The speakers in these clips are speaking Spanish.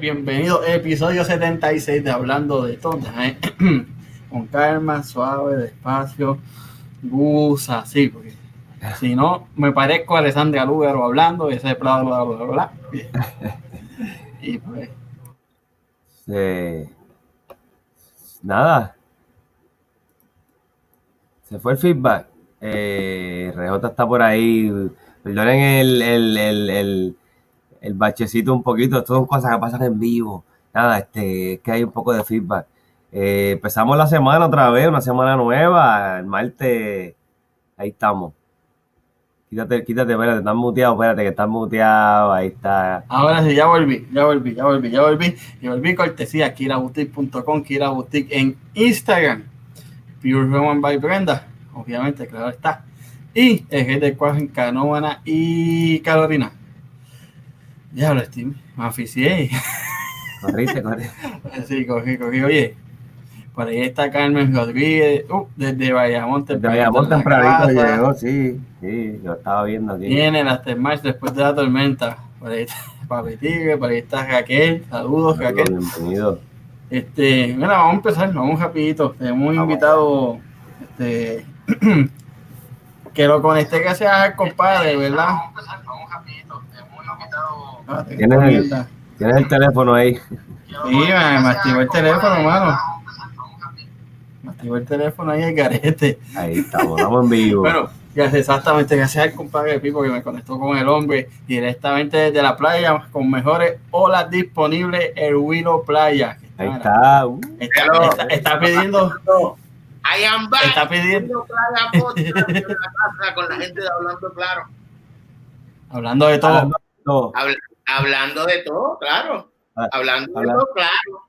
Bienvenido, episodio 76 de Hablando de Todo. Con calma, suave, despacio, gusa, así, porque si no, me parezco a Alessandra Lúgaro hablando y ese bla, bla, Y pues. Nada. Se fue el feedback. Eh, RJ está por ahí. Perdonen el, el, el, el, bachecito un poquito. Esto son cosas que pasan en vivo. Nada, este, es que hay un poco de feedback. Eh, empezamos la semana otra vez, una semana nueva. El martes, ahí estamos. Quítate, quítate, espérate, estás muteado, espérate, que estás muteado, ahí está. Ahora sí, ya volví, ya volví, ya volví, ya volví. Y volví cortesía, kiraboutique.com, kiraboutique en Instagram. Pure Roman by Brenda, obviamente, claro está. Y el G de Cuajo en Canóvana y Carolina. Ya lo estoy, me aficié. Corriste, corriste. Sí, cogí, cogí. Oye, por ahí está Carmen Rodríguez, uh, desde Bayamón Desde Bayamón tempranito llegó, sí, sí, yo estaba viendo aquí. Viene las más después de la tormenta. Por ahí está Papi Tigre, por ahí está Raquel, saludos Raquel. Bienvenido. Este, mira, vamos a empezar, vamos rapidito. Tenemos un invitado, este, que lo conecté que sea el compadre, ¿verdad? Vamos a empezar, vamos Ah, ¿Tienes, el, ¿Tienes el teléfono ahí? Sí, me, me activó el teléfono, mano el teléfono ahí el garete. Ahí estamos, estamos en vivo. bueno, exactamente, gracias al compadre Pipo que me conectó con el hombre directamente desde la playa con mejores olas disponibles, el Willow Playa. Ahí está. Uh. está, está, pidiendo. I am back. Está pidiendo. con la gente de Hablando Claro. Hablando de todo. Hablando de todo, hablando de todo claro. Ah, hablando, de todo, claro.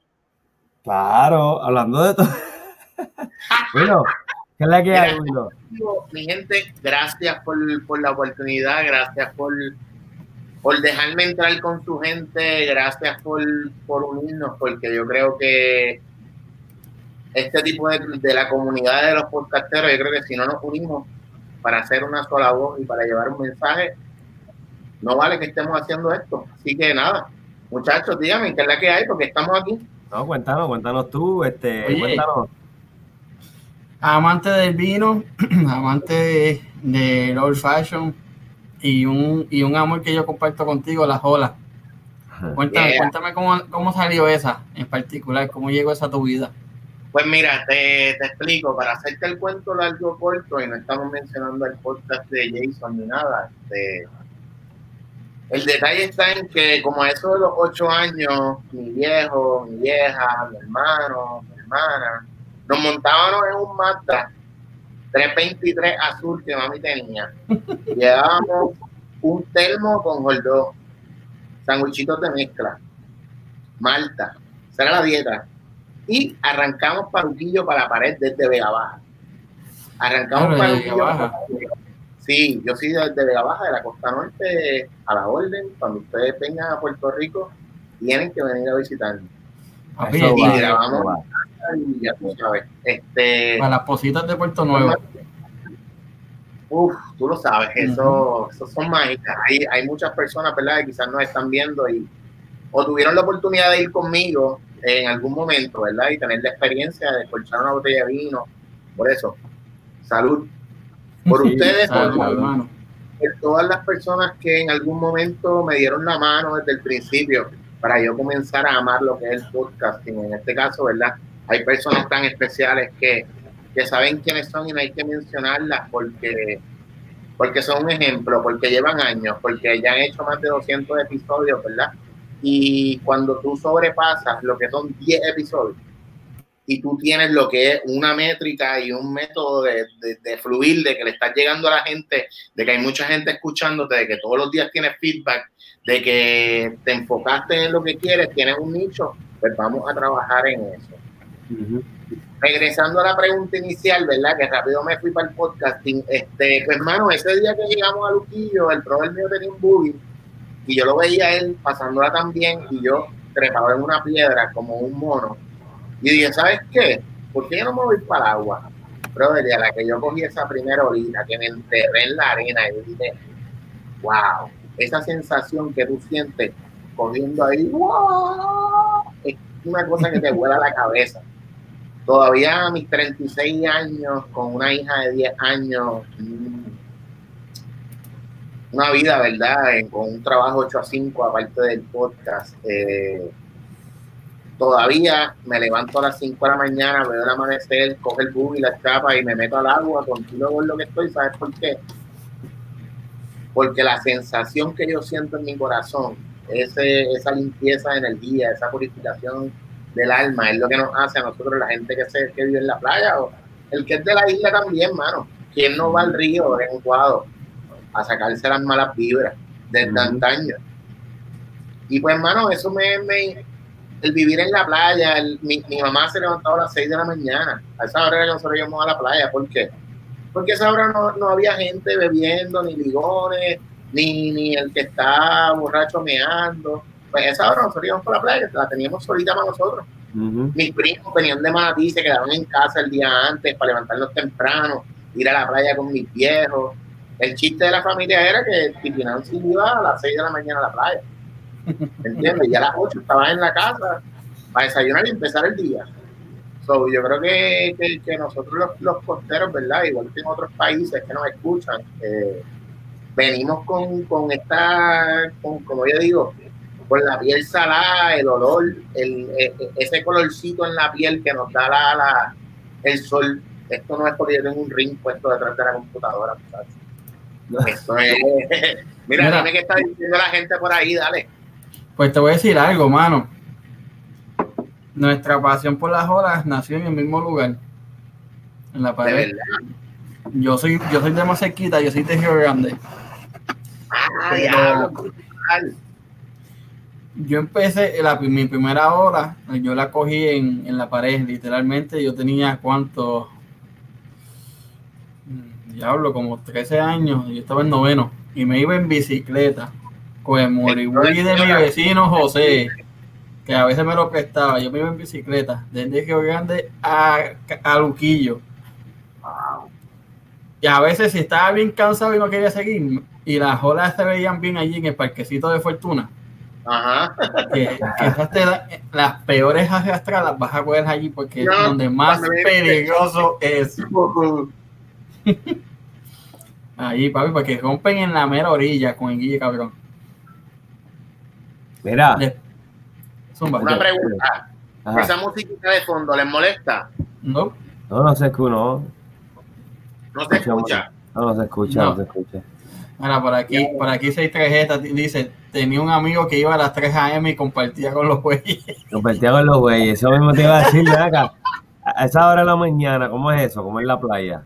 Claro, hablando de todo. bueno, ¿qué es la que hay, Mi gente, gracias por, por, la oportunidad, gracias por, por dejarme entrar con su gente, gracias por, por unirnos, porque yo creo que este tipo de, de la comunidad de los podcasteros, yo creo que si no nos unimos para hacer una sola voz y para llevar un mensaje, no vale que estemos haciendo esto. Así que nada, muchachos, díganme qué es la que hay, porque estamos aquí. No, cuéntanos, cuéntanos tú, este, cuéntanos amante del vino, amante del old fashion y un, y un amor que yo comparto contigo, las olas. Cuéntame, cuéntame cómo, cómo, salió esa en particular, cómo llegó esa a tu vida. Pues mira, te, te, explico, para hacerte el cuento largo corto, y no estamos mencionando el podcast de Jason ni nada, este, el detalle está en que como a eso de los ocho años, mi viejo, mi vieja, mi hermano, mi hermana, nos montábamos en un Mazda 323 azul que mami tenía. Llevábamos un termo con jordó, sanguichitos de mezcla, malta, esa era la dieta. Y arrancamos paruquillo para la pared desde Vega Baja. Arrancamos paruquillo para Sí, yo soy desde Vega Baja, de la costa norte, a la orden. Cuando ustedes vengan a Puerto Rico, tienen que venir a visitarnos. y grabamos, este, Para las positas de Puerto Nuevo. Uf, tú lo sabes, eso, son mágicas. Hay, hay muchas personas, ¿verdad?, que quizás nos están viendo y o tuvieron la oportunidad de ir conmigo en algún momento, ¿verdad? Y tener la experiencia de escuchar una botella de vino. Por eso, salud. Por ustedes, por, por, todas las personas que en algún momento me dieron la mano desde el principio para yo comenzar a amar lo que es el podcasting. En este caso, ¿verdad? hay personas tan especiales que, saben quiénes son y no hay que mencionarlas porque, porque son un ejemplo, porque llevan años, porque ya han hecho más de 200 episodios, ¿verdad? Y cuando tú sobrepasas lo que son 10 episodios y tú tienes lo que es una métrica y un método de, de, fluir, de que le estás llegando a la gente, de que hay mucha gente escuchándote, de que todos los días tienes feedback, de que te enfocaste en lo que quieres, tienes un nicho, pues vamos a trabajar en eso. Regresando a la pregunta inicial, ¿verdad? Que rápido me fui para el podcasting. Este, pues, hermano, ese día que llegamos a Luquillo, el brother mío tenía un buggy y yo lo veía él pasándola también y yo trepado en una piedra como un mono. Y dije, ¿sabes qué? ¿Por qué yo no me voy para el agua? Brother, y a la que yo cogí esa primera orina, que me enterré en la arena y dije, wow, esa sensación que tú sientes cogiendo ahí. ¡Wow! Es una cosa que te vuela la cabeza. Todavía a mis 36 años, con una hija de 10 años, mm, una vida, ¿verdad? Con un trabajo 8 a 5, aparte del podcast. Eh, todavía me levanto a las 5 de la mañana, veo el amanecer, coge el bug y la escapa y me meto al agua, continuo con lo que estoy. ¿Sabes por qué? Porque la sensación que yo siento en mi corazón, ese, esa limpieza de energía, esa purificación del alma, es lo que nos hace a nosotros, la gente que, se, que vive en la playa, o el que es de la isla también, mano. ¿Quién no va al río en un cuadro a sacarse las malas vibras desde antaño? Y pues, mano, eso me, me el vivir en la playa, mi, mi, mamá se levantaba a las 6 de la mañana, a esa hora era que nosotros íbamos a la playa, ¿por qué? Porque a esa hora no, no había gente bebiendo, ni ligones, ni, ni el que está borracho meando, pues esa hora nosotros íbamos por la playa, la teníamos solita para nosotros. Mis primos venían de Manatí, se quedaron en casa el día antes para levantarnos temprano, ir a la playa con mis viejos. El chiste de la familia era que Titi se iba a las 6 de la mañana a la playa. ¿Entiendes? Y a las 8 estaba en la casa para desayunar y empezar el día. So, yo creo que, que, nosotros los, los, costeros, ¿verdad? Igual que en otros países que nos escuchan, eh, venimos con, con esta, con, como yo digo, con la piel salada, el olor, el, e, e, ese colorcito en la piel que nos da la, la, el sol. Esto no es porque yo tengo un ring puesto detrás de la computadora. Esto es. Mira, Mira, dime qué está diciendo la gente por ahí, dale. Pues te voy a decir algo, mano. Nuestra pasión por las olas nació en el mismo lugar. En la pared. Yo soy, yo soy de más cerquita, yo soy de Río Grande. Ah, diablo, yo empecé, la, mi primera hora, yo la cogí en, en la pared, literalmente. Yo tenía cuánto, diablo, como 13 años. Yo estaba en noveno y me iba en bicicleta con el moribui de mi vecino José, que a veces me lo prestaba. Yo me iba en bicicleta desde Río Grande a, a Luquillo. Y a veces, si estaba bien cansado y no quería seguir, y las olas se veían bien allí en el parquecito de Fortuna Ajá. Que, las peores arrastradas las vas a coger allí porque es donde más peligroso es. Ahí, papi, porque rompen en la mera orilla con el guille cabrón. Mira. Una pregunta. ¿Esa música de fondo les molesta? No. No, no se escucha. No, no se escucha. No, no se escucha, no se escucha. Mira, por aquí, por aquí seis tarjetas dice, tenía un amigo que iba a las 3 a.m. y compartía con los güeyes. Compartía con los güeyes, eso mismo te iba a decir, acá. A esa hora de la mañana, ¿cómo es eso? ¿Cómo es la playa?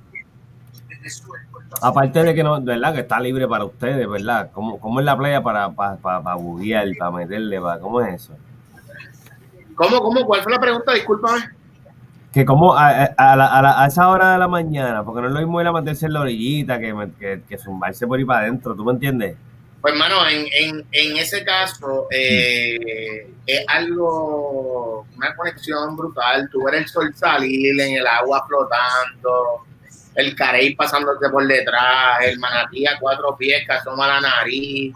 Aparte de que no, ¿verdad? Que está libre para ustedes, ¿verdad? ¿Cómo, cómo es la playa para, para, para, para buguear, para meterle, para, ¿cómo es eso? ¿Cómo, cómo? ¿Cuál fue la pregunta? Discúlpame que como a, a, a, esa hora de la mañana, porque no es lo mismo ir a meterse en la orillita que, que, que zumbarse por ahí para adentro, ¿tú me entiendes? Pues hermano, en, en, en ese caso eh, es algo, una conexión brutal, tú ver el sol salir en el agua flotando, el carey pasándote por detrás, el manatí a cuatro pies que asoma la nariz.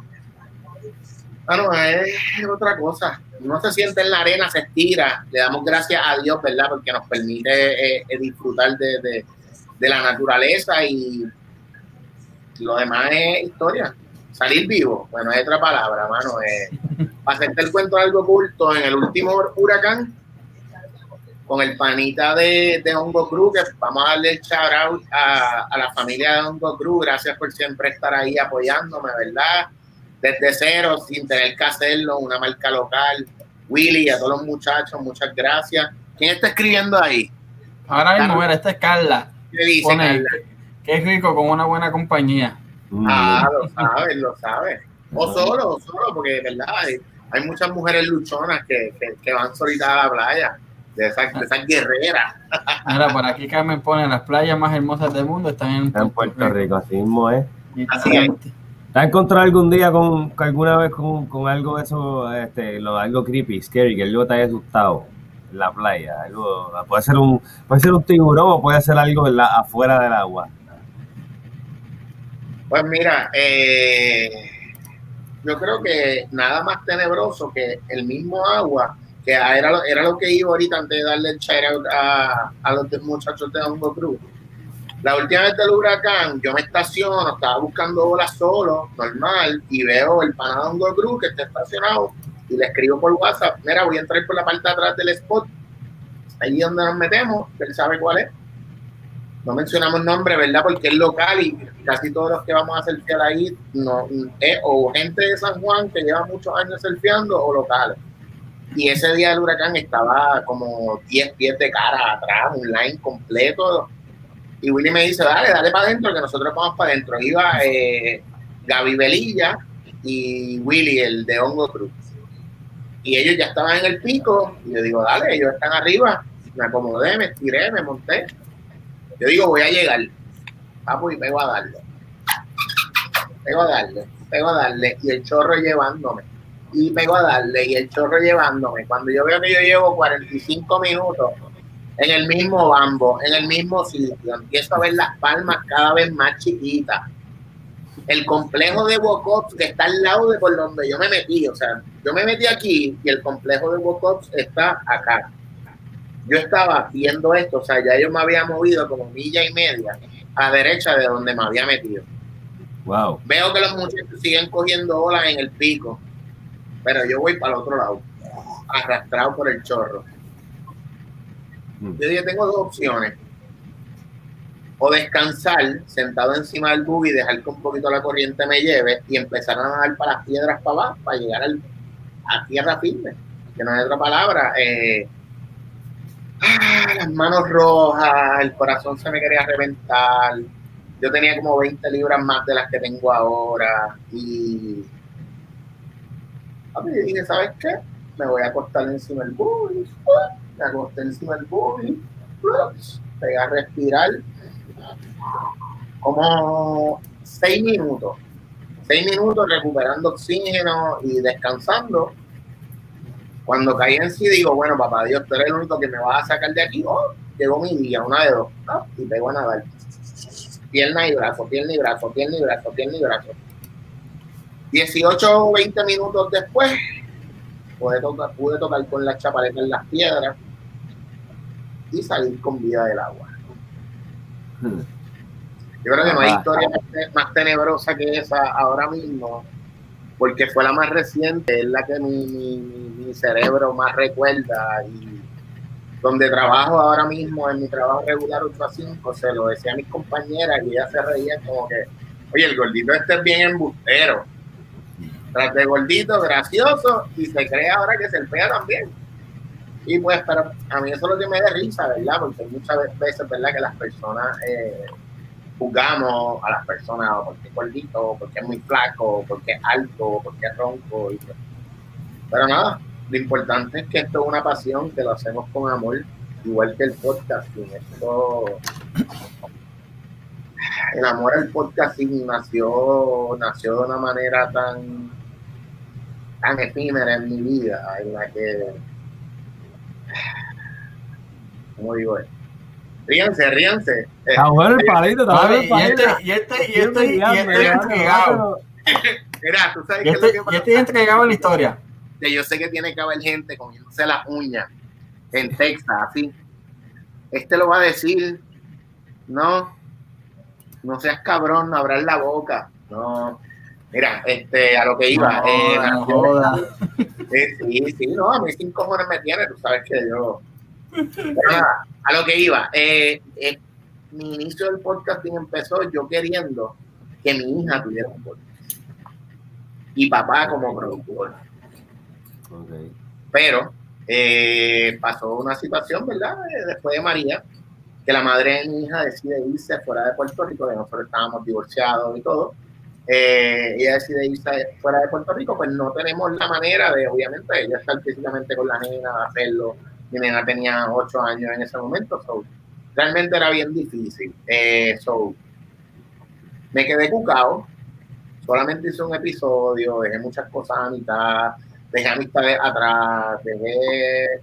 Bueno, es otra cosa uno se siente en la arena, se estira, le damos gracias a Dios, ¿verdad? Porque nos permite eh, eh, disfrutar de, la naturaleza y lo demás es historia. Salir vivo, bueno, es otra palabra, mano. Eh, para hacerte el cuento de algo oculto, en el último huracán, con el panita de, de Hongo Cruz, que vamos a darle el shout out a, a la familia de Hongo Cruz, gracias por siempre estar ahí apoyándome, ¿verdad? desde cero, sin tener que hacerlo, una marca local. Willy, a todos los muchachos, muchas gracias. ¿Quién está escribiendo ahí? Ahora mismo, mira, esta es Carla. ¿Qué dice Carla? Que es rico con una buena compañía. Ah, lo sabes, lo sabes. O solo, o solo, porque verdad hay, muchas mujeres luchonas que, que, van solitas a la playa. De esas, de esas guerreras. Mira, por aquí Carmen pone las playas más hermosas del mundo están en, en Puerto Rico. así mismo es. Así es. ¿Te has encontrado algún día con, alguna vez con, con, algo de eso, este, lo, algo creepy, scary, que algo te haya asustado en la playa? Algo, puede ser un, puede ser un tiburón o puede ser algo en la, afuera del agua. Pues mira, eh, yo creo que nada más tenebroso que el mismo agua, que era, lo- era lo que iba ahorita antes de darle el shout a, a los muchachos de Hongo Cruz. La última vez del huracán, yo me estaciono, estaba buscando bolas solo, normal, y veo el pana de Hongo Cruz que está estacionado y le escribo por WhatsApp, mira, voy a entrar por la parte de atrás del spot, ahí donde nos metemos, él sabe cuál es. No mencionamos nombre, ¿verdad? Porque es local y casi todos los que vamos a surfear ahí no, o gente de San Juan que lleva muchos años surfeando o locales. Y ese día del huracán estaba como 10 pies de cara atrás, un line completo. Y Willy me dice, dale, dale para adentro, que nosotros vamos para adentro. Iba eh, Gaby Velilla y Willy, el de Hongo Cruz. Y ellos ya estaban en el pico. Y yo digo, dale, ellos están arriba. Me acomodé, me estiré, me monté. Yo digo, voy a llegar. Papo, y pego a darle. Pego a darle, pego a darle. Y el chorro llevándome. Y pego a darle. Y el chorro llevándome. Cuando yo veo que yo llevo 45 minutos en el mismo bambo, en el mismo sitio, empiezo a ver las palmas cada vez más chiquitas. El complejo de Bocops que está al lado de por donde yo me metí, o sea, yo me metí aquí y el complejo de Bocops está acá. Yo estaba viendo esto, o sea, ya yo me había movido como milla y media a derecha de donde me había metido. Wow. Veo que los muchachos siguen cogiendo olas en el pico, pero yo voy para el otro lado, arrastrado por el chorro. Yo dije, tengo dos opciones. O descansar sentado encima del buggy y dejar que un poquito la corriente me lleve y empezar a nadar para las piedras para abajo, para llegar al- a tierra firme, que no hay otra palabra. Eh, ah, las manos rojas, el corazón se me quería reventar. Yo tenía como 20 libras más de las que tengo ahora y Yo dije, ¿sabes qué? Me voy a acostar encima del buggy. Me acosté encima del buggy. Pegué a respirar como seis minutos. Seis minutos recuperando oxígeno y descansando. Cuando caí en sí, digo, bueno, papá Dios, tú eres el único que me vas a sacar de aquí. Oh, llegó mi día, una de dos. Ah, y pego a nadar. Pierna y brazo, pierna y brazo, pierna y brazo, pierna y brazo. 18 o 20 minutos después, pude tocar, pude tocar con la chapaleta en las piedras y salir con vida del agua. Hmm. Yo creo que no hay Ah. historia más, tenebrosa que esa ahora mismo, porque fue la más reciente, es la que mi, mi- mi- mi cerebro más recuerda y donde trabajo ahora mismo en mi trabajo regular 8 a 5, se lo decía a mis compañeras y ellas se reían como que, oye, el gordito este es bien embustero. Tras de gordito, gracioso, y se cree ahora que se pega también. Y pues, pero a mí eso es lo que me da risa, ¿verdad? Porque muchas veces, ¿verdad? Que las personas eh, juzgamos a las personas porque es gordito, porque es muy flaco, porque es alto, porque es ronco. Y pues. Pero nada, lo importante es que esto es una pasión, que lo hacemos con amor, igual que el podcasting. Esto, el amor al podcasting nació, nació de una manera tan, tan efímera en mi vida, en la que, ¿cómo digo esto? Ríanse, ríanse. Eh, Está bueno el palito, está bueno el y palito. este, y este, y este, y este entregado. mira, tú sabes este, que y pasa? este entregado en la historia. que yo sé que tiene que haber gente comiéndose las uñas en Texas, así. Este lo va a decir, no, no seas cabrón, no abras la boca, no. Mira, este, a lo que iba, No, eh, no joda. eh, sí, sí, no, a mí sin cojones me tiene, tú sabes que yo. Pero nada, a lo que iba, eh, eh, mi inicio del podcasting empezó yo queriendo que mi hija tuviera un podcast. Y papá como productor pero eh, pasó una situación, ¿verdad? Eh, Después de María, que la madre de mi hija decide irse fuera de Puerto Rico, que nosotros estábamos divorciados y todo. Eh, ella decide irse fuera de Puerto Rico, pues no tenemos la manera de, obviamente, ella estar físicamente con la nena, hacerlo. Mi nena tenía ocho años en ese momento, so, realmente era bien difícil. Eh, so, me quedé cucao, solamente hice un episodio, dejé muchas cosas a mitad, dejé amistades atrás, dejé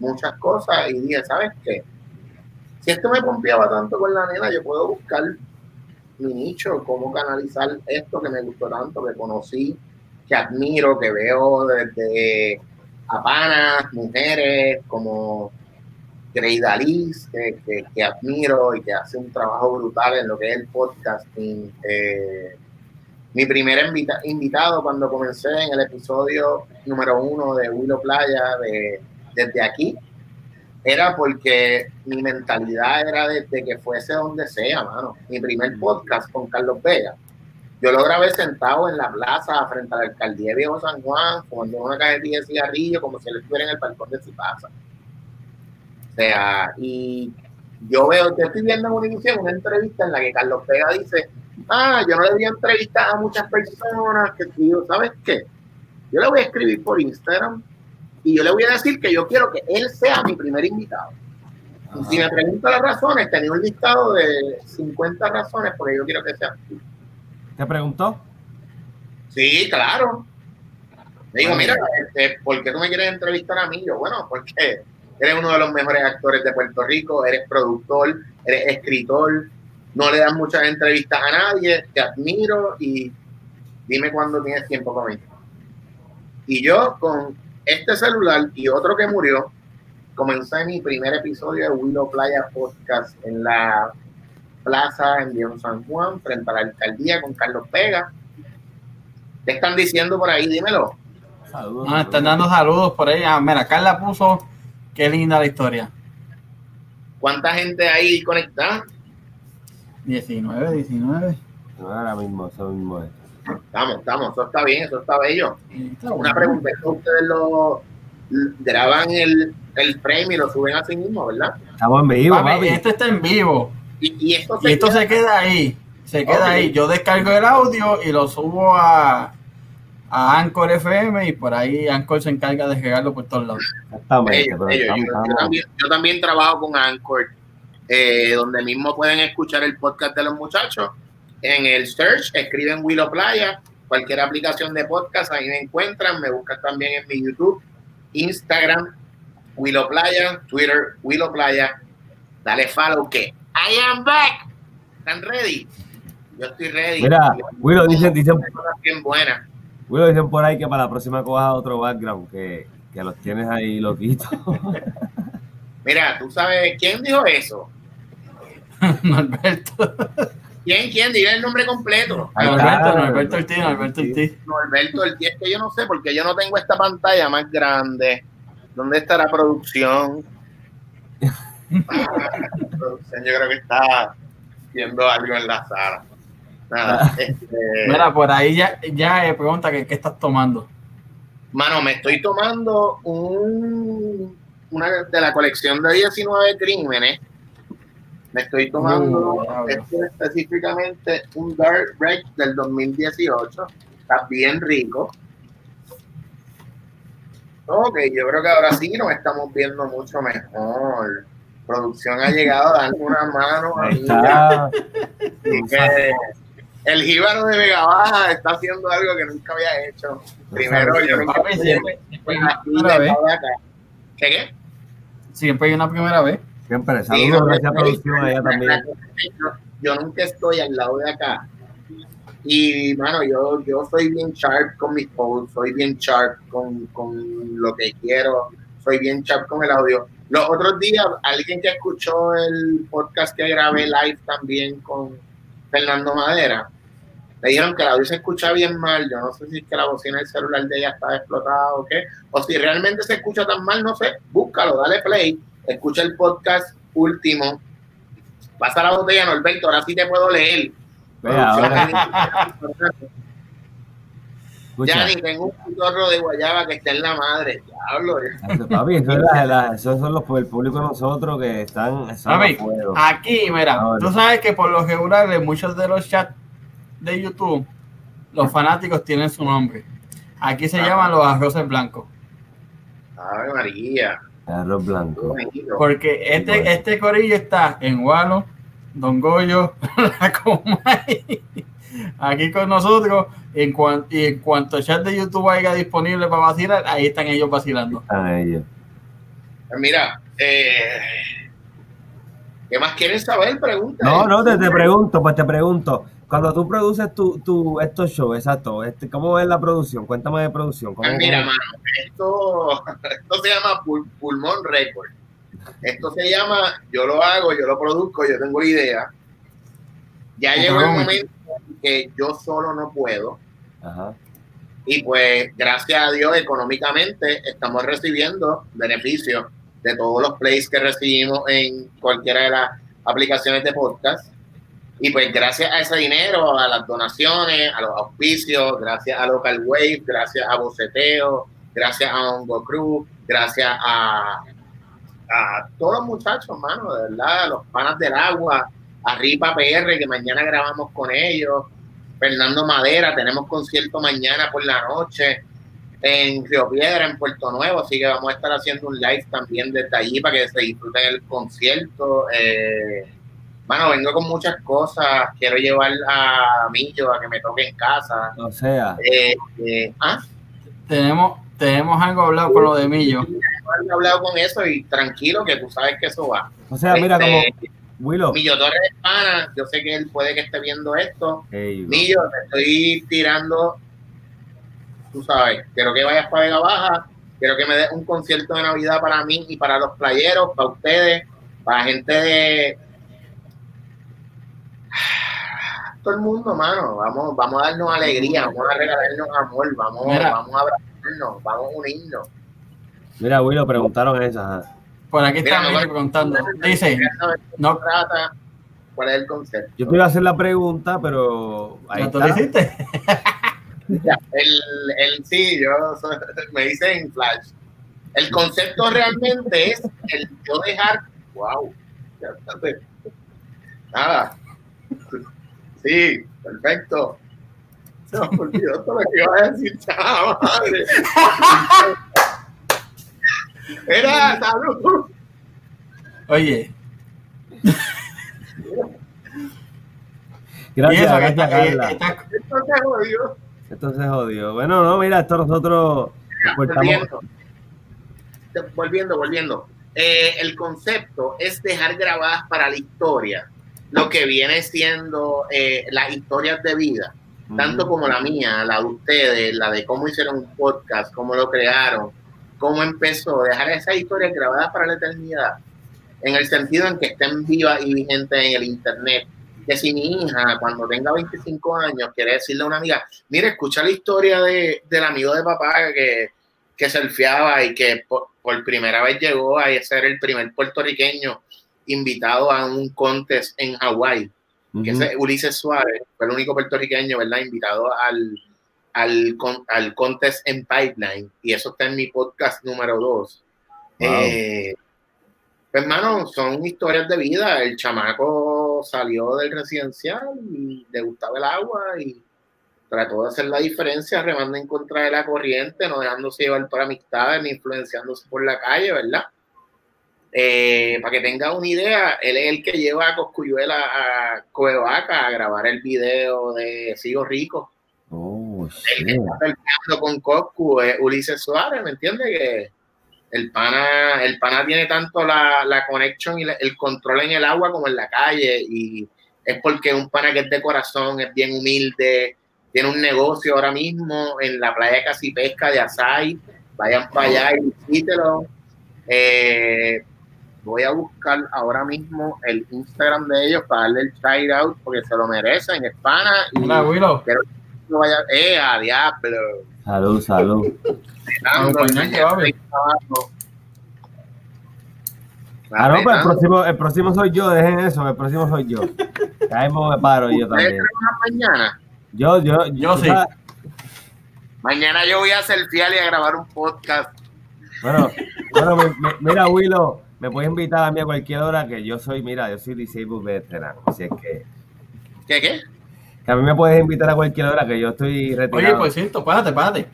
muchas cosas y dije, ¿sabes qué? Si esto me pompeaba tanto con la nena, yo puedo buscar mi nicho, cómo canalizar esto que me gustó tanto, que conocí, que admiro, que veo desde a panas, mujeres como Liz, que, que, que, admiro y que hace un trabajo brutal en lo que es el podcasting. Eh, mi primer invita invitado cuando comencé en el episodio número uno de Willow Playa de Desde aquí, era porque mi mentalidad era desde que fuese donde sea, mano. Mi primer podcast con Carlos Vega. Yo lo grabé sentado en la plaza frente a la alcaldía de Viejo San Juan, fumando una cajetilla de cigarrillo, como si él estuviera en el balcón de su casa. O sea, y yo veo, yo estoy viendo en una una entrevista en la que Carlos Vega dice, ah, yo no le debería entrevistar a muchas personas, que tío, ¿sabes qué? Yo le voy a escribir por Instagram y yo le voy a decir que yo quiero que él sea mi primer invitado. Y si me pregunta las razones, tenía un listado de 50 razones porque yo quiero que sea. ¿Te preguntó? Sí, claro. Me dijo, mira, este, ¿por qué tú me quieres entrevistar a mí? Yo, bueno, porque eres uno de los mejores actores de Puerto Rico, eres productor, eres escritor, no le das muchas entrevistas a nadie, te admiro y dime cuándo tienes tiempo conmigo. Y yo con este celular y otro que murió, comencé mi primer episodio de Willow Playa Podcast en la plaza en Viejo San Juan, frente a la alcaldía con Carlos Pega. ¿Qué están diciendo por ahí? Dímelo. Saludos. Ah, están dando saludos por ahí. Ah, mira, Carla puso, qué linda la historia. ¿Cuánta gente hay conectada? 19, 19. Ahora mismo, eso mismo es. Estamos, estamos, eso está bien, eso está bello. Está Una pregunta, ustedes lo graban el, el frame y lo suben a sí mismo, ¿verdad? Estamos en vivo, papi, papi. Esto está en vivo. Y, y esto, se, y esto queda? se queda ahí. Se queda okay. ahí. Yo descargo el audio y lo subo a, a Anchor FM y por ahí Anchor se encarga de regarlo por todos lados. Exactamente. Yo, yo, también, yo, también, trabajo con Anchor, eh, donde mismo pueden escuchar el podcast de los muchachos. En el search escriben Willow Playa, cualquier aplicación de podcast, ahí me encuentran. Me buscan también en mi YouTube, Instagram, Willow Playa, Twitter, Willow Playa. Dale follow que I am back. ¿Están ready? Yo estoy ready. Mira, Willow dicen, dicen, bien buena. Willow dicen por ahí que para la próxima cojas otro background, que, que los tienes ahí loquitos. Mira, tú sabes, ¿quién dijo eso? Norberto. ¿Quién? ¿Quién? Diga el nombre completo. Norberto, Norberto Ortiz, Norberto Ortiz. Norberto Ortiz, es que yo no sé, porque yo no tengo esta pantalla más grande. ¿Dónde está la producción? la producción yo creo que está viendo algo en la sala. Nada, este... Mira, por ahí ya, ya pregunta que qué estás tomando. Mano, me estoy tomando un una de la colección de 19 crímenes. Me estoy tomando uh, este, específicamente un Dark Break del 2018. Está bien rico. Ok, yo creo que ahora sí nos estamos viendo mucho mejor. Producción ha llegado a darme una mano a mí. que el jíbaro de Vega Baja está haciendo algo que nunca había hecho. Primero, yo nunca siempre ¿Qué qué? Siempre hay una primera vez. Siempre, saludos, sí, a producción allá también. Yo nunca estoy al lado de acá. Y, mano, yo, yo soy bien sharp con mis posts, soy bien sharp con, con lo que quiero, soy bien sharp con el audio. Los otros días, alguien que escuchó el podcast que grabé live también con Fernando Madera, me dijeron que el audio se escucha bien mal. Yo no sé si es que la bocina del celular de ella está explotada o qué. O si realmente se escucha tan mal, no sé. Búscalo, dale play. Escucha el podcast último. Pasa la botella, Norberto. Ahora sí te puedo leer. Ya ni tengo un pitorro de guayaba que está en la madre. Diablo. Papi, eso, es la, la, eso son los el público de nosotros que están. están Papi, aquí, mira, Ahora. tú sabes que por lo regular en muchos de los chats de YouTube, los fanáticos tienen su nombre. Aquí se ah. llaman los arroces blancos. Ave María. Arroz blanco. Porque este, este corillo está en Guano, Don Goyo, la Comay, aquí con nosotros. En cuan, y en cuanto el chat de YouTube haya disponible para vacilar, ahí están ellos vacilando. Están ellos. Mira, eh, ¿qué más quieren saber? Pregunta. No, no, te, te pregunto, pues te pregunto. Cuando tú produces tu, tu, estos shows, exacto, este, ¿cómo es la producción? Cuéntame de producción. ¿cómo, Pues mira, cómo- mano, esto, esto se llama Pul- Pulmón Record. Esto se llama, yo lo hago, yo lo produzco, yo tengo la idea. Ya Ajá. llegó el momento en que yo solo no puedo. Ajá. Y pues, gracias a Dios, económicamente estamos recibiendo beneficios de todos los plays que recibimos en cualquiera de las aplicaciones de podcast. Y pues, gracias a ese dinero, a las donaciones, a los auspicios, gracias a Local Wave, gracias a Boceteo, gracias a Hongo Cruz, gracias a, todos los muchachos, mano, de verdad, a los panas del agua, a Ripa PR, que mañana grabamos con ellos. Fernando Madera, tenemos concierto mañana por la noche en Río Piedra, en Puerto Nuevo, así que vamos a estar haciendo un live también desde allí para que se disfruten el concierto. Eh, bueno, vengo con muchas cosas, quiero llevar a Millo a que me toque en casa. O sea, Eh, eh, ah, Tenemos, tenemos algo hablado con lo de Millo. he hablado con eso y tranquilo que tú sabes que eso va. o sea, mira como Este, Willow. Millo Torres es pana, yo sé que él puede que esté viendo esto. Ey, Millo, te estoy tirando, tú sabes, quiero que vayas para Vega Baja, quiero que me des un concierto de Navidad para mí y para los playeros, para ustedes, para la gente de todo el mundo, mano, vamos, vamos a darnos alegría, vamos a regalarnos amor, vamos, Mira. vamos a abrazarnos, vamos a unirnos. Mira, Willow, preguntaron eso. ajá. Por aquí Mira, está no, no, preguntando. Dice, no, trata, cuál es el concepto. Yo te iba a hacer la pregunta, pero ahí ¿ya tú lo está. hiciste? El, el sí, yo soy- me dicen flash. El concepto realmente es el yo dejar, wow, ya está, te- nada. Sí, perfecto. Se me olvidó todo lo que iba a decir, chava madre. Era salud. Oye, Gracias, eso que gracias, está, Carla. está- Esto se jodió. Esto se jodió. Bueno, no, mira, esto nosotros volviendo, volviendo, volviendo. Eh, el concepto es dejar grabadas para la historia lo que viene siendo eh, las historias de vida, tanto como la mía, la de ustedes, la de cómo hicieron un podcast, cómo lo crearon, cómo empezó, dejar esas historias grabadas para la eternidad, en el sentido en que estén vivas y vigentes en el internet. Que si mi hija, cuando tenga 25 años, quiere decirle a una amiga, mire, escucha la historia de, del amigo de papá que, que surfeaba y que por, por primera vez llegó a ser el primer puertorriqueño invitado a un contest en Hawái, que ese Ulises Suárez fue el único puertorriqueño, ¿verdad? Invitado al, al, al contest en Pipeline, y eso está en mi podcast número 2. Wow. Eh, pues, hermano, son historias de vida. El chamaco salió del residencial y le gustaba el agua y trató de hacer la diferencia remando en contra de la corriente, no dejándose llevar por amistades ni influenciándose por la calle, ¿verdad? Eh, para que tenga una idea, él es el que lleva a Coscuyuela a Cuevaca a grabar el video de Sigo Rico. Oh, El que está peleando con Coscu es Ulises Suárez, ¿me entiendes? Que el pana, el pana tiene tanto la, la conexión y la- el control en el agua como en la calle y es porque un pana que es de corazón, es bien humilde, tiene un negocio ahora mismo en la playa de Casi Pesca de Asai, vayan para allá y visítelo. Eh, voy a buscar ahora mismo el Instagram de ellos para darle el shout out porque se lo merecen, es pana y Hola, Willow. no vaya, eh, a diablo. Salud, salud. Ah, no, pues el próximo, el próximo soy yo, dejen eso, el próximo soy yo. Mismo me paro yo también. Mañana, Yo, yo, Yo sí. sabes- mañana yo voy a hacer fiel y a grabar un podcast. Bueno, bueno, mi- mi- mira, Willow, me puedes invitar a mí a cualquier hora que yo soy, mira, yo soy disabled veteran, así es que, ¿Qué, qué? que a mí me puedes invitar a cualquier hora que yo estoy Oye, retirado. por cierto, párate, párate.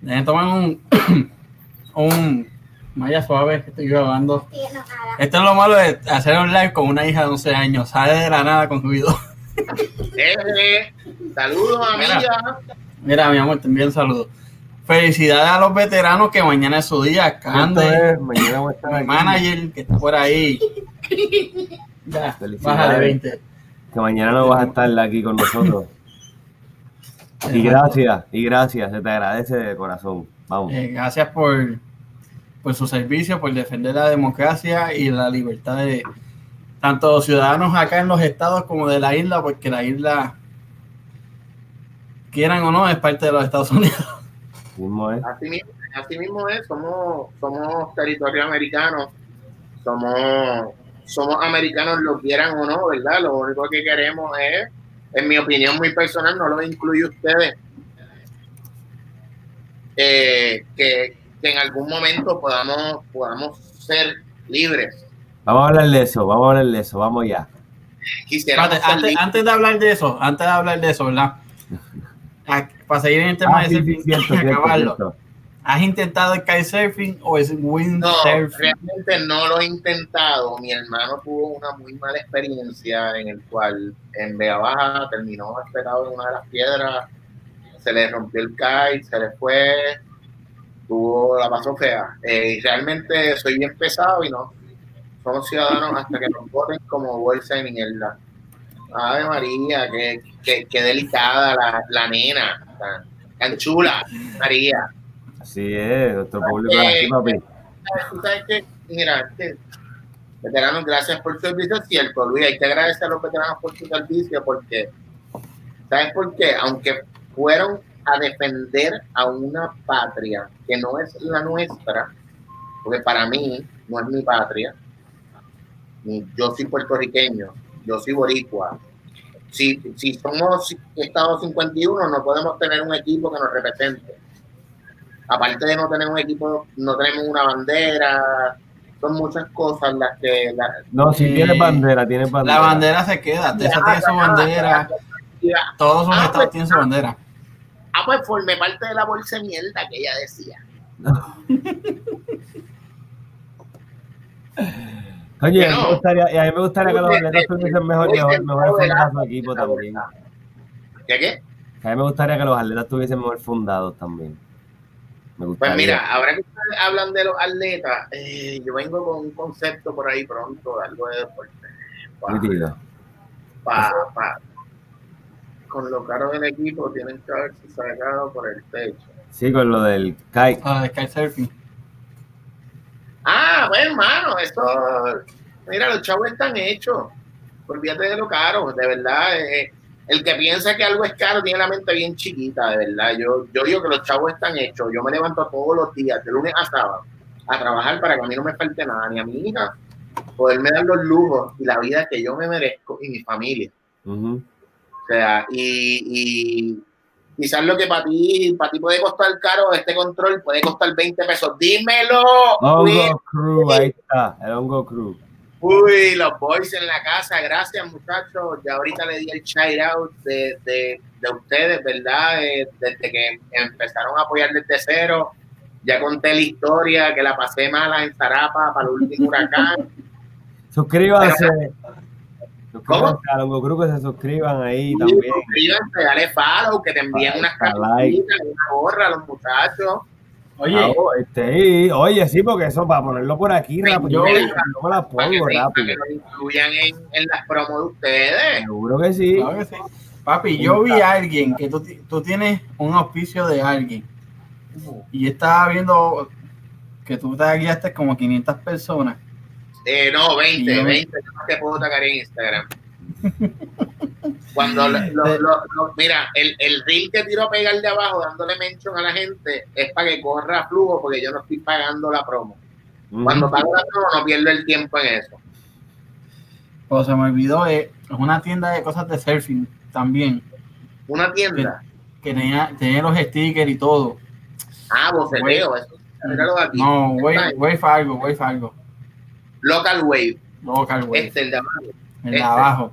Dejen tomar un, un Maya suave que estoy grabando. Esto es lo malo de hacer un live con una hija de 11 años. Sale de la nada con ruido. Eh, saludos, Mira. amiga. Mira, mi amor, te envío un saludo. Felicidades a los veteranos que mañana es su día. Cande, es, mañana voy a estar mi aquí. manager que está por ahí. Ya, Felicidades. bájale 20. que mañana no vas a estar aquí con nosotros. Y gracias, y gracias, se te agradece de corazón. Vamos. Eh, gracias por, por su servicio, por defender la democracia y la libertad de tanto ciudadanos acá en los estados como de la isla, porque la isla, quieran o no, es parte de los Estados Unidos. Mismo es. Así mismo, así mismo es, somos, somos territorio americano, somos, somos americanos, lo quieran o no, ¿verdad? Lo único que queremos es, en mi opinión muy personal, no lo incluye ustedes, eh, que, que en algún momento podamos, podamos ser libres. Vamos a hablar de eso, vamos a hablar de eso, vamos ya. Antes, antes de hablar de eso, antes de hablar de eso, ¿verdad? Para seguir en el tema Ah, de sí, surfing sí, cierto, y cierto, acabarlo. cierto. ¿Has intentado el kitesurfing o es No, windsurfing? realmente no lo he intentado. Mi hermano tuvo una muy mala experiencia en el cual en Vega Baja terminó esperado en una de las piedras, se le rompió el kite, se le fue, tuvo la pasó fea. Eh, y realmente soy bien pesado y no. Somos ciudadanos hasta que nos voten como bolsa de mierda. Ave María, qué, qué, qué delicada la, la nena, tan, tan chula, María. Así es, nuestro público papi. tú sabes que, mira, que, veteranos, gracias por su servicio, es cierto, Luis, hay que agradecer a los veteranos por su servicio porque, ¿sabes por qué? Aunque fueron a defender a una patria que no es la nuestra, porque para mí no es mi patria, yo soy puertorriqueño, yo soy boricua. Si, si somos Estado 51, no podemos tener un equipo que nos represente aparte de no tener un equipo, no tenemos una bandera, son muchas cosas las que... la- No, si Eh, tienes bandera, tienes bandera. La bandera se queda, Texas tiene su bandera, todos sus estados tienen su bandera. Ah, pues formé parte de la bolsa de mierda que ella decía. Oye, a mí No. me gustaría, y a mí me gustaría que los atletas tuviesen mejor, mejor, mejor fundado su equipo también. ¿Qué qué? A mí me gustaría que los atletas tuviesen mejor fundados también. Me Pues mira, ahora que ustedes hablan de los atletas, eh, yo vengo con un concepto por ahí pronto, algo de deporte. Pa- Nítido. pa- pa- con lo caro del equipo tienen que haberse sacado por el techo. Sí, con lo del kite. Ah, el kitesurfing. Ah, pues hermano, eso, mira, los chavos están hechos. Olvídate de lo caro, de verdad. eh, el que piensa que algo es caro tiene la mente bien chiquita, de verdad. Yo, yo digo que los chavos están hechos. Yo me levanto todos los días, de lunes a sábado, a trabajar para que a mí no me falte nada, ni a mi hija, poderme dar los lujos y la vida que yo me merezco y mi familia. O sea, y, y quizás lo que para ti, para ti puede costar caro, este control puede costar 20 pesos. Dímelo. Hongo Crew, ahí está, el Hongo Crew. Uy, los boys en la casa, gracias muchachos. Ya ahorita le di el shout out de, de, de ustedes, ¿verdad? Eh, desde que empezaron a apoyar desde cero. Ya conté la historia, que la pasé mala en Zarapa para el último huracán. Suscríbanse. ¿Cómo? Hongo Crew, que se suscriban ahí también. Suscríbanse, dale follow, que te envíen Dale unas like. camisetas, una gorra a los muchachos. Oye, Ah, oh, este, y- oye, sí, porque eso para ponerlo por aquí rápido. yo- Yo, me la Para que, pongo para rápido. que lo incluyan en, en las promos de ustedes. Seguro que sí. claro que sí. Papi, yo vi a alguien que tú, tú tienes un auspicio de alguien y estaba viendo que tú te guiaste como 500 personas. Eh, no, 20, Y yo- 20, yo no te puedo sacar en Instagram. Cuando lo, lo- lo- lo- mira, el, el reel que tiro a pegar de abajo dándole mention a la gente es para que corra flujo porque yo no estoy pagando la promo. Cuando pago la promo no pierdo el tiempo en eso. Pero se me olvidó, eh, es una tienda de cosas de surfing también, Una tienda. que tenía, tenía los stickers y todo. Ah, boceteo, eso. No, Wave. Wave algo, Wave algo. Local Wave. Local Wave, Este, el de abajo. el de este. abajo.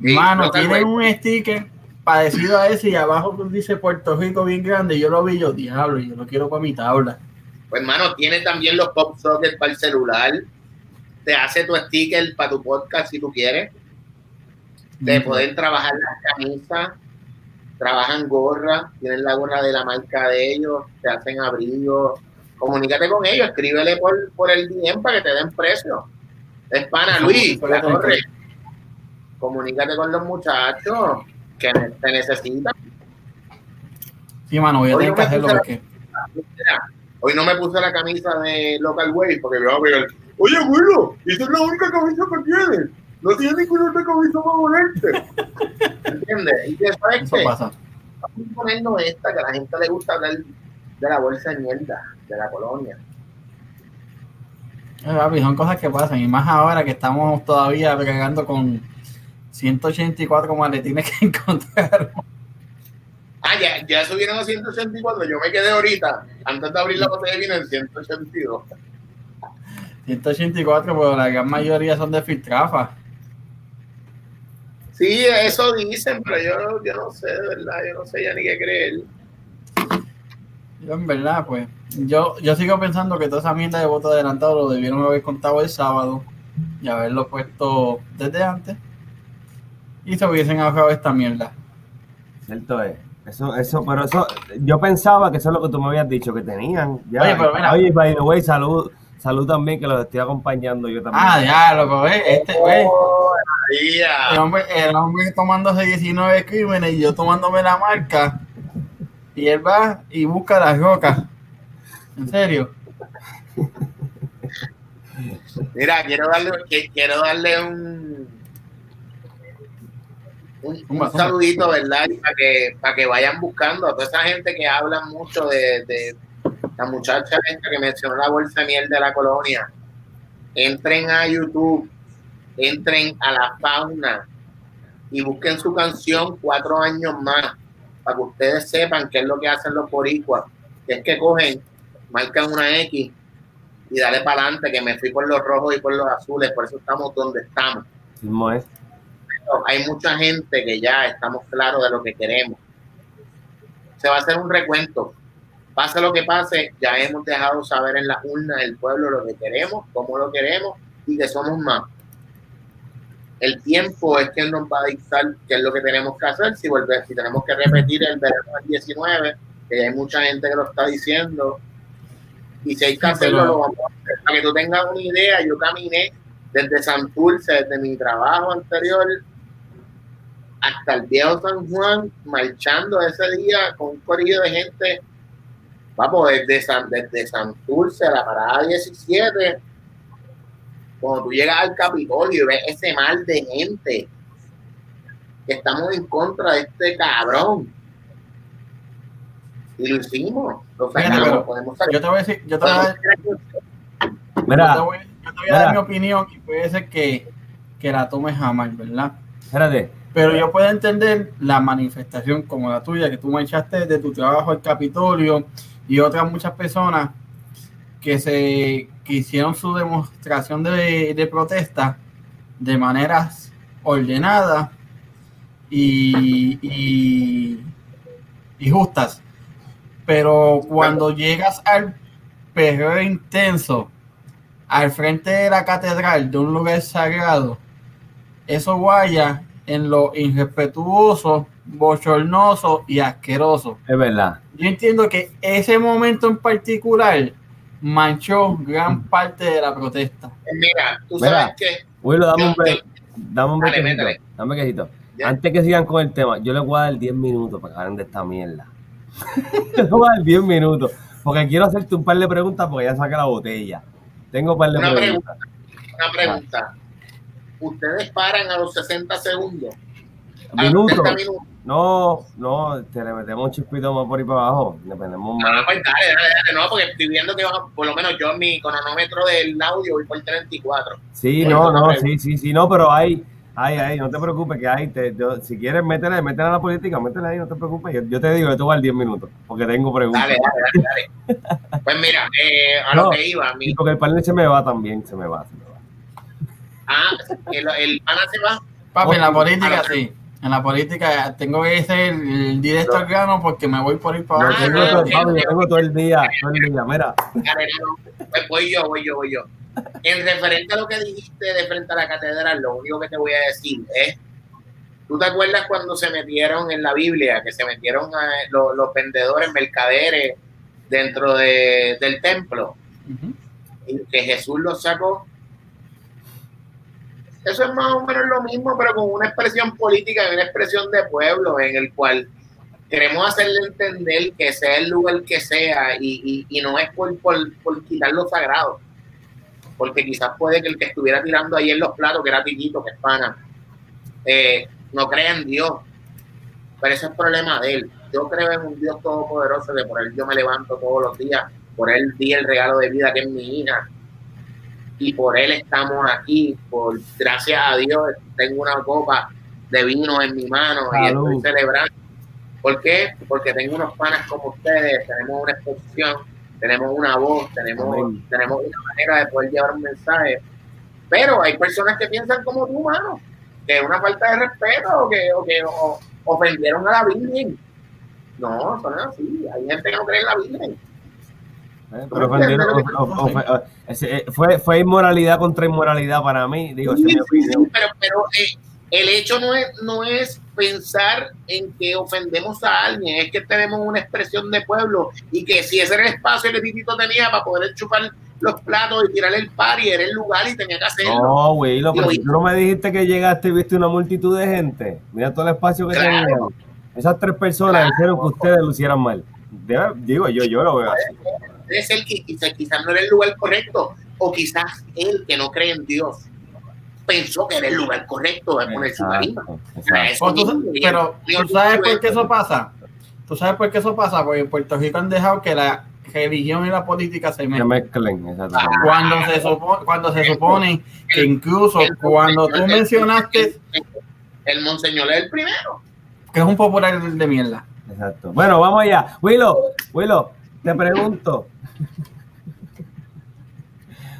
Sí, Mano, tienen un sticker parecido a ese y abajo dice Puerto Rico bien grande. Yo lo vi yo, diablo, yo lo quiero para mi tabla. Pues hermano, tiene también los pop sockets para el celular. Te hace tu sticker para tu podcast si tú quieres. de poder trabajar las camisas, trabajan gorras, tienen la gorra de la marca de ellos, te hacen abrigos, comunícate con ellos, escríbele por, por el DM para que te den precio. Es pana, Luis, la corre. comunícate con los muchachos que te necesitan. Sí, mano, voy a tener que hacerlo porque. Hoy no me puse la camisa de Local Way porque me va a pegar. Oye, abuelo, esa es la única camisa que tienes. No tienes ninguna otra camisa para ponerte. ¿Entiendes? Y que sabes. Vamos a ponernos esta que a la gente le gusta hablar de la bolsa de mierda, de la colonia. Eh, papi, son cosas que pasan. Y más ahora que estamos todavía bregando con 184 maletines que encontrar. Ah, ya, ya subieron a 184. Yo me quedé ahorita, antes de abrir la botella de vino, en 182. 184, pero la gran mayoría son de filtrafa. Sí, eso dicen, pero yo, yo no sé, de verdad, yo no sé ya ni qué creer. Yo, en verdad, pues, yo, yo sigo pensando que toda esa mierda de voto adelantado lo debieron haber contado el sábado y haberlo puesto desde antes y se hubiesen ahorrado esta mierda. Cierto es. Eso, eso, pero eso, yo pensaba que eso es lo que tú me habías dicho, que tenían. Ya. Oye, pero mira. Oye, by the way, salud, salud también, que los estoy acompañando yo también. Ah, ya, loco, ve, este, ve, Oh, el hombre, el hombre tomándose 19 crímenes y yo tomándome la marca y él va y busca las rocas. ¿En serio? Mira, quiero darle, quiero darle un, un, saludito, ¿verdad? Para que, para que vayan buscando a toda esa gente que habla mucho de, de la muchacha esta que mencionó la bolsa de miel de la colonia. Entren a YouTube, entren a la fauna y busquen su canción Cuatro años más, para que ustedes sepan qué es lo que hacen los boricuas, que es que cogen, marcan una X y dale para adelante, que me fui por los rojos y por los azules, por eso estamos donde estamos. Pero hay mucha gente que ya estamos claros de lo que queremos. Se va a hacer un recuento. Pase lo que pase, ya hemos dejado saber en la urna del pueblo lo que queremos, cómo lo queremos y que somos más. El tiempo es que nos va a dictar qué es lo que tenemos que hacer, si volver, si tenemos que repetir el verano del 19, que hay mucha gente que lo está diciendo, y si hay que hacerlo, lo vamos a hacer. Para que tú tengas una idea, yo caminé desde Santurce, desde mi trabajo anterior, hasta el viejo San Juan, marchando ese día con un corillo de gente, vamos, desde, San, desde Santurce, a la parada 17, cuando tú llegas al Capitolio y ves ese mal de gente, que estamos en contra de este cabrón. Y lo hicimos, lo sacamos, pero podemos sacar. Yo te voy a decir, yo te voy a dar, yo te Mira, voy, yo te voy a dar Mira. mi opinión y puede ser que, que la tomes jamás, ¿verdad? espérate. Pero yo puedo entender la manifestación como la tuya, que tú marchaste de tu trabajo al Capitolio y otras muchas personas que se que hicieron su demostración de, de protesta de maneras ordenadas y, y, y justas. Pero cuando llegas al perreo intenso al frente de la catedral de un lugar sagrado, eso vaya en lo irrespetuoso, bochornoso y asqueroso. Es verdad. Yo entiendo que ese momento en particular manchó gran parte de la protesta. Mira, tú Mira. sabes que Willo, dame un break. Dame un Dale, brequecito. métele. Dame. Antes que sigan con el tema, yo les voy a dar 10 minutos para que hablen de esta mierda. les voy a dar 10 minutos. Porque quiero hacerte un par de preguntas porque ya saqué la botella. Tengo un par de Una preguntas. una pregunta. Ustedes paran a los 60 segundos. A los ¿Minutos? 30 minutos. No, no, te le metemos un chispito más por ahí para abajo. Le Ah, más. pues dale, dale, dale, no, porque estoy viendo que por lo menos yo en mi cronómetro del audio voy por 34. Sí, no, no, sí, sí, sí, no, pero hay, hay, hay, no te preocupes que hay, te- yo- si quieres métele, métele a la política, métele ahí, no te preocupes, yo, yo te digo, yo te voy a dar 10 minutos, porque tengo preguntas. Dale, dale, dale, dale. Pues mira, eh, a No. lo que iba, mi, porque el panel se me va también, se me va, se me va. ah, el, el pana se va. Papi, en la política sí. En la política tengo que ser el directo al grano porque me voy por ir para abajo. tengo, no, todo, yo tengo todo el día, todo el día, mira, no, Pues voy yo, voy yo, voy yo. En referente a lo que dijiste de frente a la catedral, lo único que te voy a decir es, ¿tú te acuerdas cuando se metieron en la Biblia, que se metieron a, los, los vendedores, mercaderes dentro de- del templo? Y que Jesús los sacó. Eso es más o menos lo mismo, pero con una expresión política y una expresión de pueblo en el cual queremos hacerle entender que sea el lugar que sea y, y, no es por, por, por, quitar lo sagrado. Porque quizás puede que el que estuviera tirando ahí en los platos, que era Piquito, que es pana, eh, no crea en Dios. Pero ese es el problema de él. Yo creo en un Dios todopoderoso, de por él yo me levanto todos los días, por él di el regalo de vida que es mi hija. Y por él estamos aquí, por gracias a Dios tengo una copa de vino en mi mano y estoy celebrando ¿Por qué? Porque tengo unos panas como ustedes, tenemos una exposición, tenemos una voz, tenemos, tenemos una manera de poder llevar un mensaje. Pero hay personas que piensan como tú, mano, que es una falta de respeto o que, o que ofendieron a la Virgen. No, es así. Hay gente que no cree en la Virgen. Pero ofendieron, fue, fue inmoralidad contra inmoralidad para mí. Digo, sí, sí, pero, pero eh, el hecho no es, no es pensar en que ofendemos a alguien, es que tenemos una expresión de pueblo y que si ese era el espacio que Titito tenía para poder chupar los platos y tirar el par y era el lugar y tenía que hacerlo. No, güey, lo pero tú no me dijiste que llegaste y viste una multitud de gente. Mira todo el espacio que tenía. Esas tres personas hicieron que ustedes lo hicieran mal. Digo, yo, yo lo veo así. Debe ser que quizás, no era el lugar correcto o quizás él que no cree en Dios pensó que era el lugar correcto de poner su Pero, ¿tú sabes por qué eso pasa? ¿Tú sabes por qué eso pasa? Porque en Puerto Rico han dejado que la religión y la política se mezclen. cuando, se supone, cuando se supone que incluso cuando tú mencionaste... El monseñor es el primero. Que es un popular de mierda. Exacto. Bueno, vamos allá. Willow, Willow, te pregunto.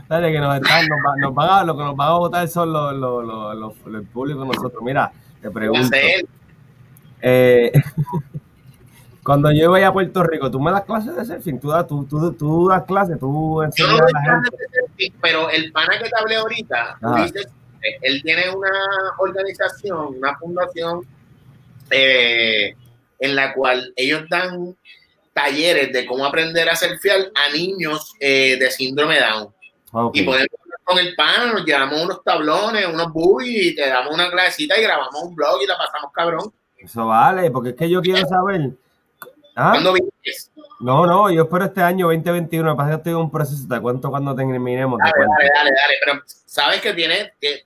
Dale, que nos están, nos, van a, lo que nos van a votar son los, los, los, el público nosotros. Mira, te pregunto. Eh, cuando yo voy a Puerto Rico, ¿tú me das clases de surfing? ¿Tú, das, tú, tú, tú das clases? ¿Tú enseñas a la gente? Surfing, pero el pana que te hablé ahorita, dices, él tiene una organización, una fundación eh, en la cual ellos dan talleres de cómo aprender a surfear a niños eh, de síndrome Down. Y podemos con el pan, nos llevamos unos tablones, unos boobies, y te damos una clasecita y grabamos un blog y la pasamos cabrón. Eso vale, porque es que yo quiero saber. ¿Ah? ¿Cuándo vienes? No, no, yo espero este año 2021. Me pasa que estoy en un proceso. Te cuento cuando terminemos. Dale, dale, dale, dale, Pero sabes que tienes que,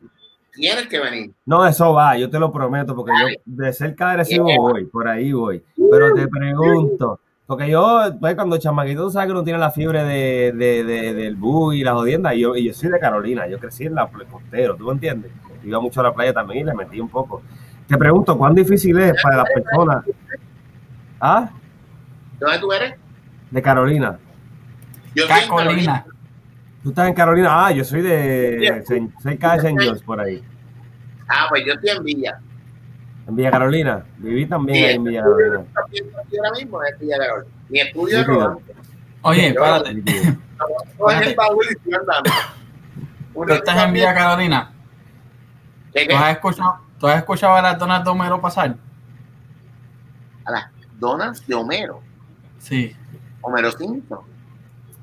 tienes que venir. No, eso va, yo te lo prometo, porque yo de cerca de Recibo voy, por ahí voy. Pero te pregunto. Porque yo, pues, cuando chamaquito, tú sabes que uno tiene la fiebre de, de, de, del bug y la jodienda, y yo, y yo soy de Carolina, yo crecí en la costero, ¿tú me entiendes? Iba mucho a la playa también y le metí un poco. Te pregunto, ¿cuán difícil es para las personas? ¿Ah? ¿De dónde tú eres? De Carolina. Yo soy Carolina. ¿Tú estás en Carolina? Ah, yo soy de cerca de. George, por ahí. Ah, pues yo estoy en Villa. En Villa Carolina. Viví también en Villa Carolina. Ahora mismo es Villa Carolina. Mi estudio es Rodante. Oye, espérate. ¿Tú estás en Villa Carolina? ¿Tú has, escuchado, ¿Tú has escuchado a las donas de Homero pasar? ¿A las donas de Homero? Sí. Homero Simpson.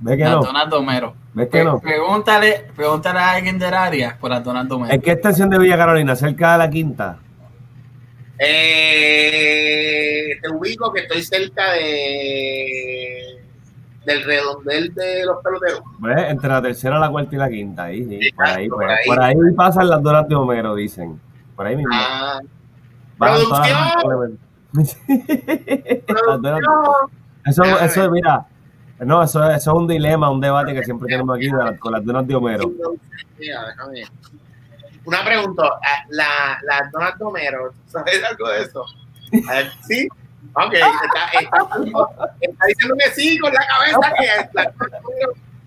¿Ve que las no? donas de Homero. ¿Ves que no? Pregúntale, pregúntale a alguien del área por las donas de Homero. ¿En qué estación de Villa Carolina? ¿Cerca de la quinta? Eh, te ubico que estoy cerca de del redondel de los peloteros. Entre la tercera, la cuarta y la quinta, ahí, sí, por, ahí, por, ahí, por, ahí, pasan las donas de Homero, dicen. Por ahí mismo. Ah, ¡Producción! eso, eso, mira, no, eso, eso es un dilema, un debate que siempre tenemos aquí con las donas de Homero. Una pregunta, ah, la, la Donald Homero, ¿sabes algo de eso? ¿Sí? Ok, está, está, diciendo que sí con la cabeza que la,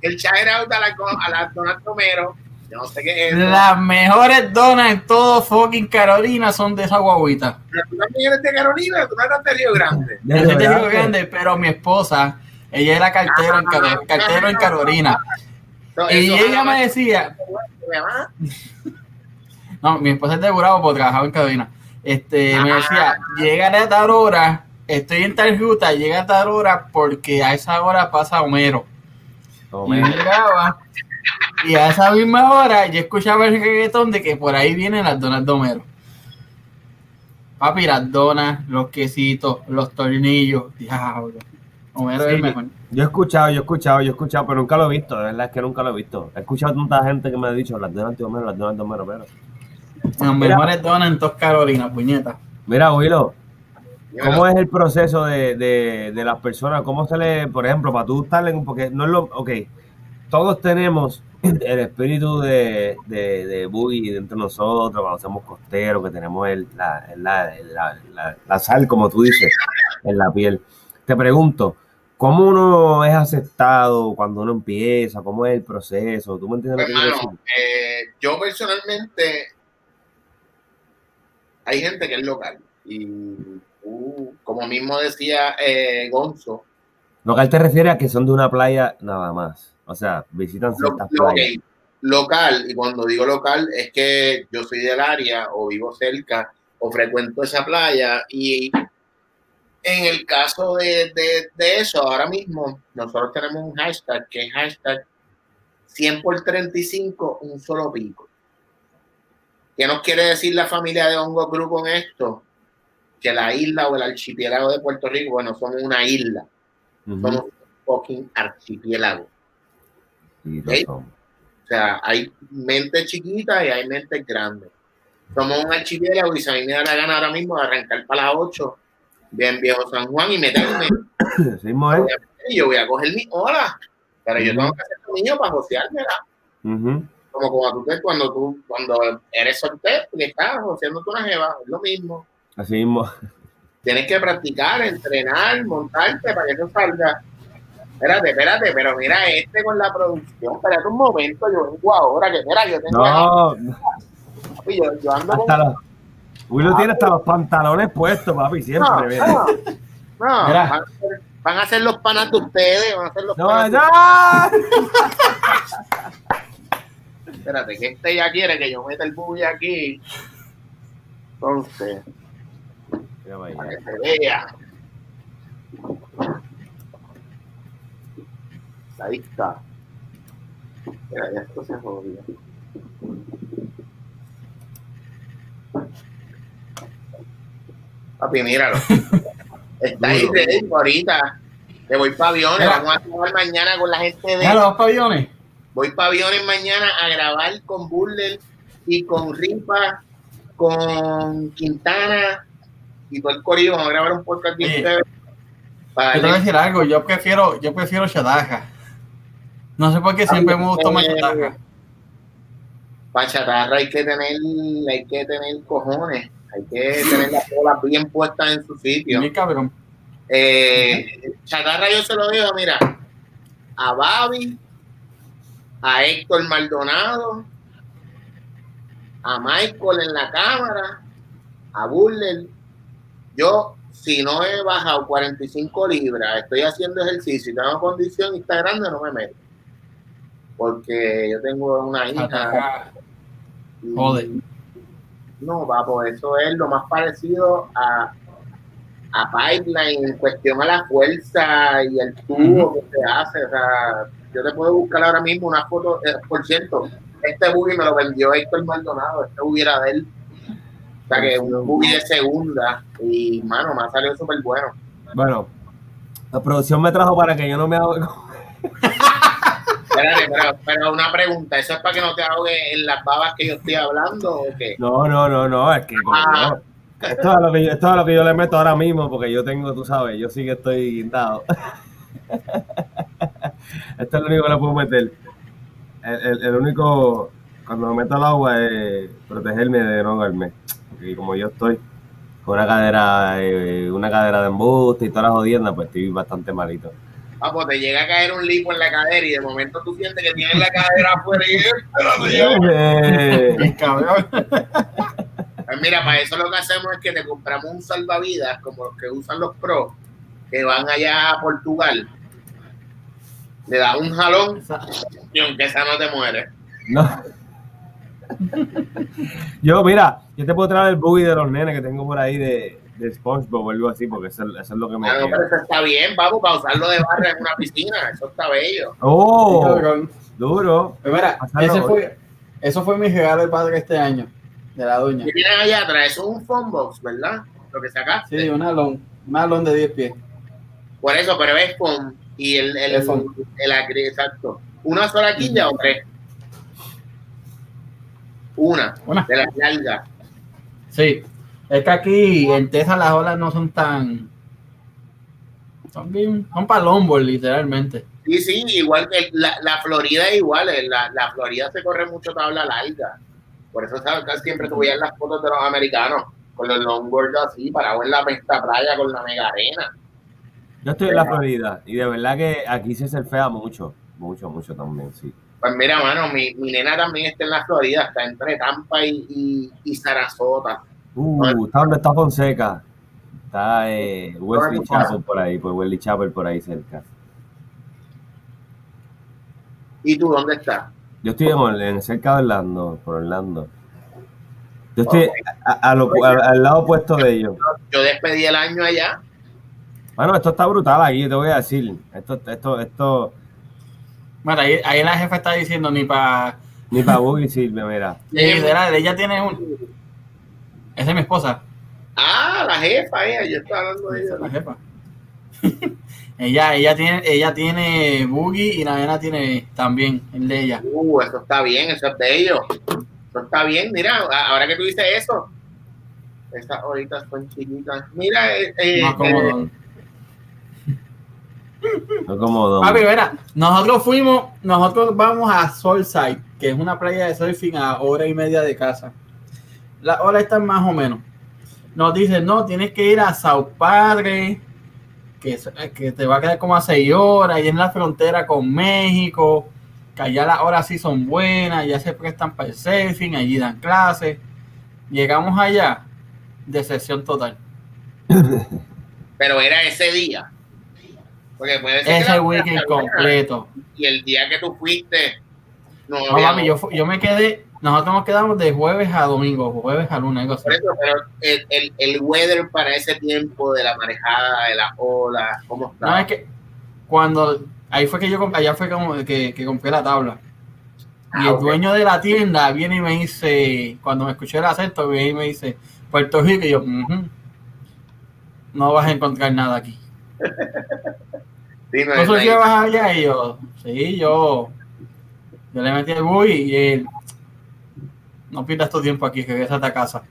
el shout out a la, a la Donald Romero. Yo no sé qué es. Eso. Las mejores donas en todo fucking Carolina son de esa guaguita. Pero tú también eres de Carolina, tú no eres de Río Grande. Yo soy de Río Grande, pero mi esposa, ella era cartero, en, cartero en Carolina. y ella me decía, no, mi esposa es de Burabo porque trabajaba en Carolina. Este, me decía, llega a tal hora, estoy en tal ruta, llega a tal hora porque a esa hora pasa Homero. Y Tomé. yo llegaba y a esa misma hora yo escuchaba el reggaetón de que por ahí vienen las donas de Homero. Papi, las donas, los quesitos, los tornillos, diablo. Homero es el mejor. Yo he escuchado, yo he escuchado, yo he escuchado, pero nunca lo he visto. De verdad es que nunca lo he visto. He escuchado tanta gente que me ha dicho las donas de Homero, las donas de Homero, pero. Las mejores donas en todas Carolinas, puñeta. Mira, Willow, ¿cómo es el proceso de, de, de las personas? ¿Cómo se le, por ejemplo, para tú estar en porque no es lo, ok, todos tenemos el espíritu de, de, de boogie dentro de nosotros, cuando somos costeros, que tenemos el, la, la, la, la- la sal, como tú dices, en la piel. Te pregunto, ¿cómo uno es aceptado cuando uno empieza? ¿Cómo es el proceso? ¿Tú me entiendes lo que quiero decir? Hermano, eh, yo personalmente hay gente que es local y tú, como mismo decía eh, Gonzo, Local te refiere a que son de una playa nada más. O sea, visitan ciertas lo- playas. ok, local, y cuando digo local es que yo soy del área o vivo cerca o frecuento esa playa y en el caso de, de- de eso, ahora mismo nosotros tenemos un hashtag que es hashtag 100 por 35, un solo pico. ¿Qué nos quiere decir la familia de Hongo Cruz con esto? Que la isla o el archipiélago de Puerto Rico, bueno, somos una isla, somos un fucking archipiélago. O sea, hay mentes chiquitas y hay mentes grandes. Somos un archipiélago y si a mí me da la gana ahora mismo de arrancar para las 8, bien viejo San Juan y meterme, Sí, yo voy a coger mi hora. Pero yo tengo que hacer lo mío para joseármela. Ujú. Como cuando tú, te- cuando tú cuando eres soltero y estás joseándote una jeva, es lo mismo. Así mismo. Tienes que practicar, entrenar, montarte para que eso salga. Espérate, espérate, pero mira este con la producción. Espérate un momento, yo vengo ahora, que mira, yo tengo No, papi, yo, yo ando con hasta los. Willow tiene hasta los pantalones puestos, papi, siempre. No, mira. no, no, Mira. van, a ser, van a ser los panas de ustedes, van a ser los No, panas de no. Espérate, que este ya quiere que yo meta el buggy aquí. Entonces, para que se vea. Ahí está. Mira, ya esto se jodió. Papi, míralo. Está ahí ready ahorita. Me voy para aviones. Mira. Vamos a trabajar mañana con la gente de. Mira los pabellones. Voy para aviones mañana a grabar con Burler y con Ripa, con Quintana y todo el corillo. Vamos a grabar un podcast bien chévere para Yo te voy a decir algo, yo prefiero, yo prefiero Shadaja. No sé por qué siempre me gustó más Shadaja. para chatarra hay que tener, hay que tener cojones, hay que tener las bolas bien puestas en su sitio. Mi cabrón. Eh, chatarra yo se lo digo, mira, a Babi, a Héctor Maldonado, a Michael en la cámara, a Burler. Yo, si no he bajado 45 libras, estoy haciendo ejercicio y tengo condición y está grande, no me meto. Porque yo tengo una hija. Y- Joder. No, papo, eso es lo más parecido a, a Pipeline en cuestión a la fuerza y el tubo que se hace. O sea, yo te puedo buscar ahora mismo una foto. eh, por cierto, este buggy me lo vendió Héctor Maldonado. Este buggy era de él. O sea, que un buggy de segunda. Y, mano, me ha salido súper bueno. Bueno, la producción me trajo para que yo no me haga. Espérate, pero, pero una pregunta. ¿Eso es para que no te ahogues en las babas que yo estoy hablando o qué? No, no, no, no, es que Ah. yo- esto, es lo que yo, esto es lo que yo le meto ahora mismo, porque yo tengo, tú sabes, yo sí que estoy guindado. esto es lo único que le puedo meter. El, el- el único, cuando me meto al agua, es protegerme de no ahogarme. Porque como yo estoy con una cadera, eh, una cadera de embuste y todas las jodiendas, pues estoy bastante malito. Ah, pues te llega a caer un lipo en la cadera y de momento tú sientes que tienes la cadera afuera y. Eh, cabrón. Pues mira, para eso lo que hacemos es que te compramos un salvavidas como los que usan los pros, que van allá a Portugal. Le das un jalón y aunque esa no te muere. No. Yo, mira, Yo te puedo traer el buggy de los nenes que tengo por ahí de, de SpongeBob o algo así, porque eso, eso es lo que me Ah, no, pero eso está bien, vamos, para usarlo de barra en una piscina. Eso está bello. ¡Oh! Duro. Mira, ese fue, eso fue mi regalo de padre este año, de la doña. ¿Qué tienes allá atrás? Eso es un phone box, ¿verdad? Lo que sacaste. Sí, una long, una long de 10 pies. Por eso, pero es foam. Y el, el, el acri- exacto. ¿Una sola quilla o tres? Una, Una. de las largas. Sí, es que aquí en Texas las olas no son tan. Son bien. Son literalmente. Sí, sí, igual que la, la Florida es igual. eh, La, la Florida se corre mucho tabla larga. Por eso ¿sabes? casi siempre tú veías las fotos de los americanos con los longboards así, parados en la pesta playa con la mega arena. Yo estoy en la Florida y de verdad que aquí se surfea mucho. Mucho, mucho también, sí. Pues mira, mano, mi, mi nena también está en la Florida, está entre Tampa y, y, y Sarasota. Uh, está donde está Fonseca. Está eh, Wesley. Chapel por ahí, por Wesley Chapel por ahí cerca. ¿Y tú dónde estás? Yo estoy en, en cerca de Orlando, por Orlando. Yo estoy a- a lo- a- al lado opuesto de ellos. Yo despedí el año allá. Bueno, esto está brutal aquí, te voy a decir. Esto, esto, esto, Bueno, ahí, ahí la jefa está diciendo ni para. ni para buggy sirve, mira. Literal, ella tiene un. Esa es mi esposa, Ah, la jefa, ella, yo estaba hablando de ella. la jefa. ella, ella tiene, ella tiene boogie y la nena tiene también el de ella. Uh, eso está bien, eso es bello. Eso está bien, mira, ahora que tú dices eso. Estas horitas son chiquitas. Mira, eh, eh, Más eh, cómodo. No como don. Papi, verá, nosotros fuimos, nosotros vamos a Solside, que es una playa de surfing a hora y media de casa. Las horas están más o menos. Nos dicen, no, tienes que ir a Sao Padre, que, que te va a quedar como a seis horas, y en la frontera con México, que allá las horas sí son buenas, ya se prestan para el surfing, allí dan clases. Llegamos allá, decepción total. pero era ese día. Porque puede ser que Ese la- weekend completo. Y el día que tú fuiste, no, No, papi, yo, yo me quedé, nosotros nos quedamos de jueves a domingo, jueves a lunes, algo así. Pero el, el, el weather para ese tiempo de la marejada, de las olas, ¿cómo está? No, es que cuando, ahí fue que yo, allá fue como que, que compré la tabla. Y Ah, el ok. dueño de la tienda viene y me dice, cuando me escuché el acento, viene y me dice, Puerto Rico, y yo, "Ujú, no vas a encontrar nada aquí. No, ¿Tú ahí. surfeabas allá? Y yo, sí, yo, yo le metí el buggy y él, no pierdas tu tiempo aquí, regresa a casa.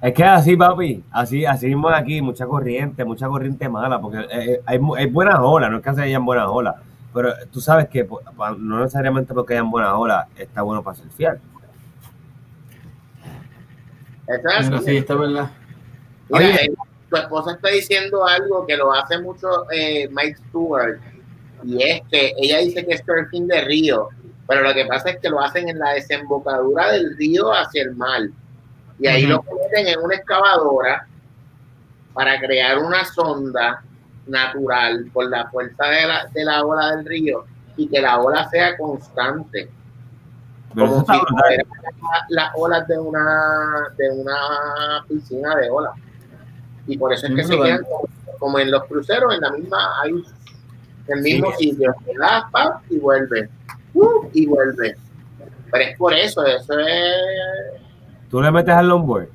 Es que así, papi, así, así mismo aquí, mucha corriente, mucha corriente mala, porque eh, eh, hay, hay buenas olas, no es que se hayan buenas olas, pero tú sabes que pa- no necesariamente porque hayan buenas olas está bueno para surfear. Es Pero sí, está verdad. Mira, Oye. Tu esposa está diciendo algo que lo hace mucho eh, Mike Stewart, y es que ella dice que es surfing de río, pero lo que pasa es que lo hacen en la desembocadura del río hacia el mar, y ahí lo meten en una excavadora para crear una sonda natural por la fuerza de la, de la ola del río y que la ola sea constante. Como si fueran las olas de una de una piscina de olas y por eso es que Sí, se quedan como, como en los cruceros en la misma hay el mismo sitio das, pap, y vuelve. Uh, y vuelve. Pero es por eso eso es Tú le metes al longboard.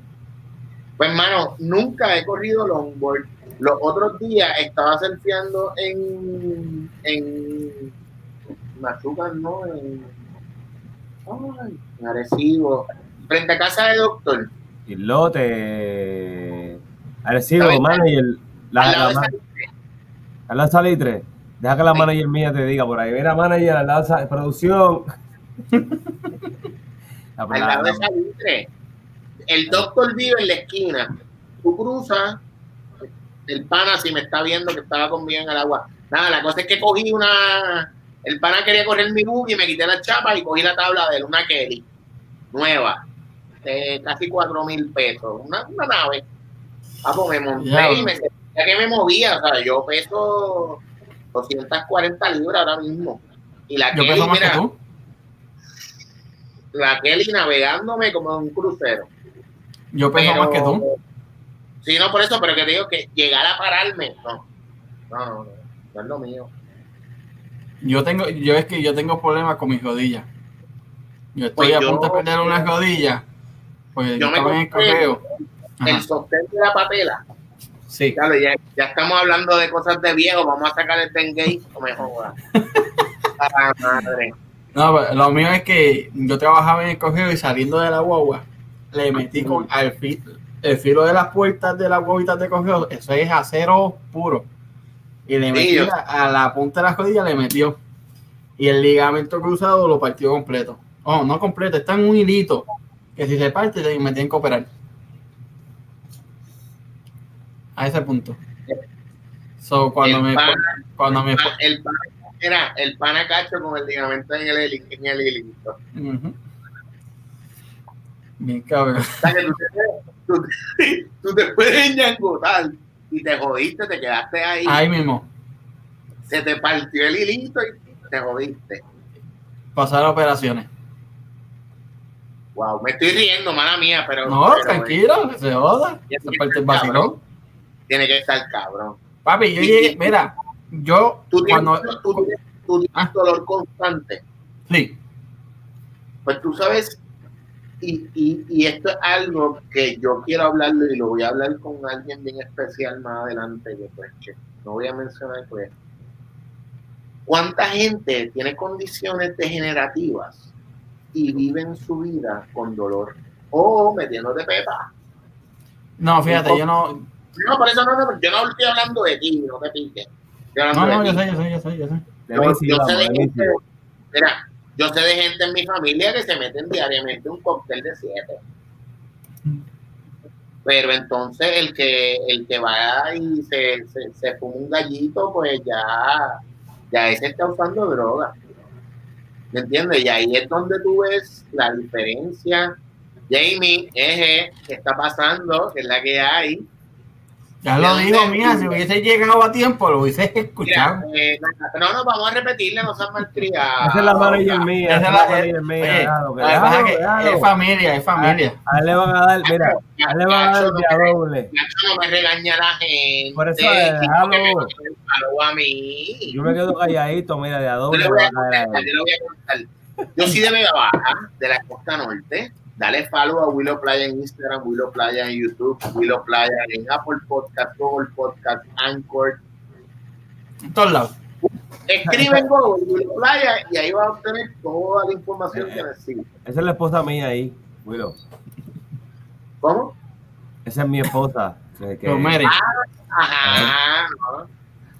pues hermano nunca he corrido longboard. Los otros días estaba surfeando en en Machuca no en ay, en Arecibo frente a casa de doctor. Islote, Arecibo, manager, la, al lado la, de ma- esa- al lado Salitre. Deja que la Sí. manager mía te diga por ahí. Mira, manager, al lado de producción. La- al lado de Salitre. El doctor vive en la esquina. Tú cruzas, el pana si me está viendo que estaba conmigo en el agua. Nada, la cosa es que cogí una. El pana quería correr mi buggy, me quité la chapa y cogí la tabla de él, una Kelly, nueva, de casi cuatro mil pesos, una, una nave. Ah, pues me monté Ya. y me sentía que me movía, o sea, yo peso 240 libras ahora mismo. Y la Yo Kelly, peso más mira, que tú. la Kelly navegándome como en un crucero. Yo peso Pero- más que tú. Sí, no por eso, pero que te digo que llegar a pararme, no. No, no, no, no es lo mío. Yo tengo, yo es que yo tengo problemas con mis rodillas. Yo estoy Pues a yo- punto de perder unas rodillas. Pues yo, Yo me estaba en el compré correo. Ajá, El sostén de la papela. Sí. Claro, ya, ya estamos hablando de cosas de viejo, vamos a sacar el Ben Gay, no me jodas. Ah, madre. No, pero lo mío es que yo trabajaba en el correo y saliendo de la guagua, le metí con al el filo de las puertas de las guaguitas de correo, eso es acero puro. Y le Sí, metí yo- a, la punta de las rodillas, le metió. Y el ligamento cruzado lo partió completo. Oh, no completo, está en un hilito. Que si se parte, te me tienen que operar. A ese punto. So, cuando el, me, pana, cuando me, el, pana, era el pana cacho con el ligamento en el, en el hilito. Bien cabrón. O sea, que tú te, tú te- tú te puedes enyangotar y te jodiste, te quedaste ahí, Ahí mismo. se te partió el hilito y te jodiste. pasar a operaciones. Wow, me estoy riendo, mala mía, pero. No, pero, tranquilo, que se joda. Esa parte del vacilón. Tiene que estar cabrón. Papi, yo llegué, mira, yo Tú cuando. tienes- tú tienes Ah. dolor constante. Sí, Pues tú sabes, y, y, y esto es algo que yo quiero hablarlo y lo voy a hablar con alguien bien especial más adelante, que pues que no voy a mencionar pues. ¿Cuánta gente tiene condiciones degenerativas y viven su vida con dolor o metiéndote pepa? no, fíjate, yo no. No, por eso no, no, yo no estoy hablando de ti, no. Estoy hablando No, no, yo sé, yo sé, yo sé, yo sé. De Yo, sí, yo sé vamos, de gente, mira, yo sé de gente en mi familia que se meten diariamente un cóctel de siete. Pero entonces el que el que va y se, se, se fuma un gallito, pues ya, ya ese está usando droga. ¿Me entiendes? Y ahí es donde tú ves la diferencia. Jamie, eje, ¿qué está pasando? ¿Qué es la que hay? Ya lo digo, mía, si hubiese llegado a tiempo, lo hubiese Mira, escuchado. eh, no, no, vamos a repetirle, no seas malcriado. Esa es la manager mía. Esa Esa es es la- la manager mía. Es familia, es familia. A él le van a dar, mira, a él le van a dar me- doble. Nacho, no me regaña la gente. Por eso, y déjalo. el a mí. Yo me quedo calladito, mira, de a Yo doble. yo le voy a contar. Yo soy de Vega Baja, de la costa norte. Dale follow a Willow Playa en Instagram, Willow Playa en YouTube, Willow Playa en Apple Podcast, Google Podcast, Anchor. En todos lados. Escribe en Google Willow Playa y ahí vas a obtener toda la información que necesitas. Esa es la esposa mía ahí, Willow. ¿Cómo? Esa es mi esposa. que- Mary, Ajá, no.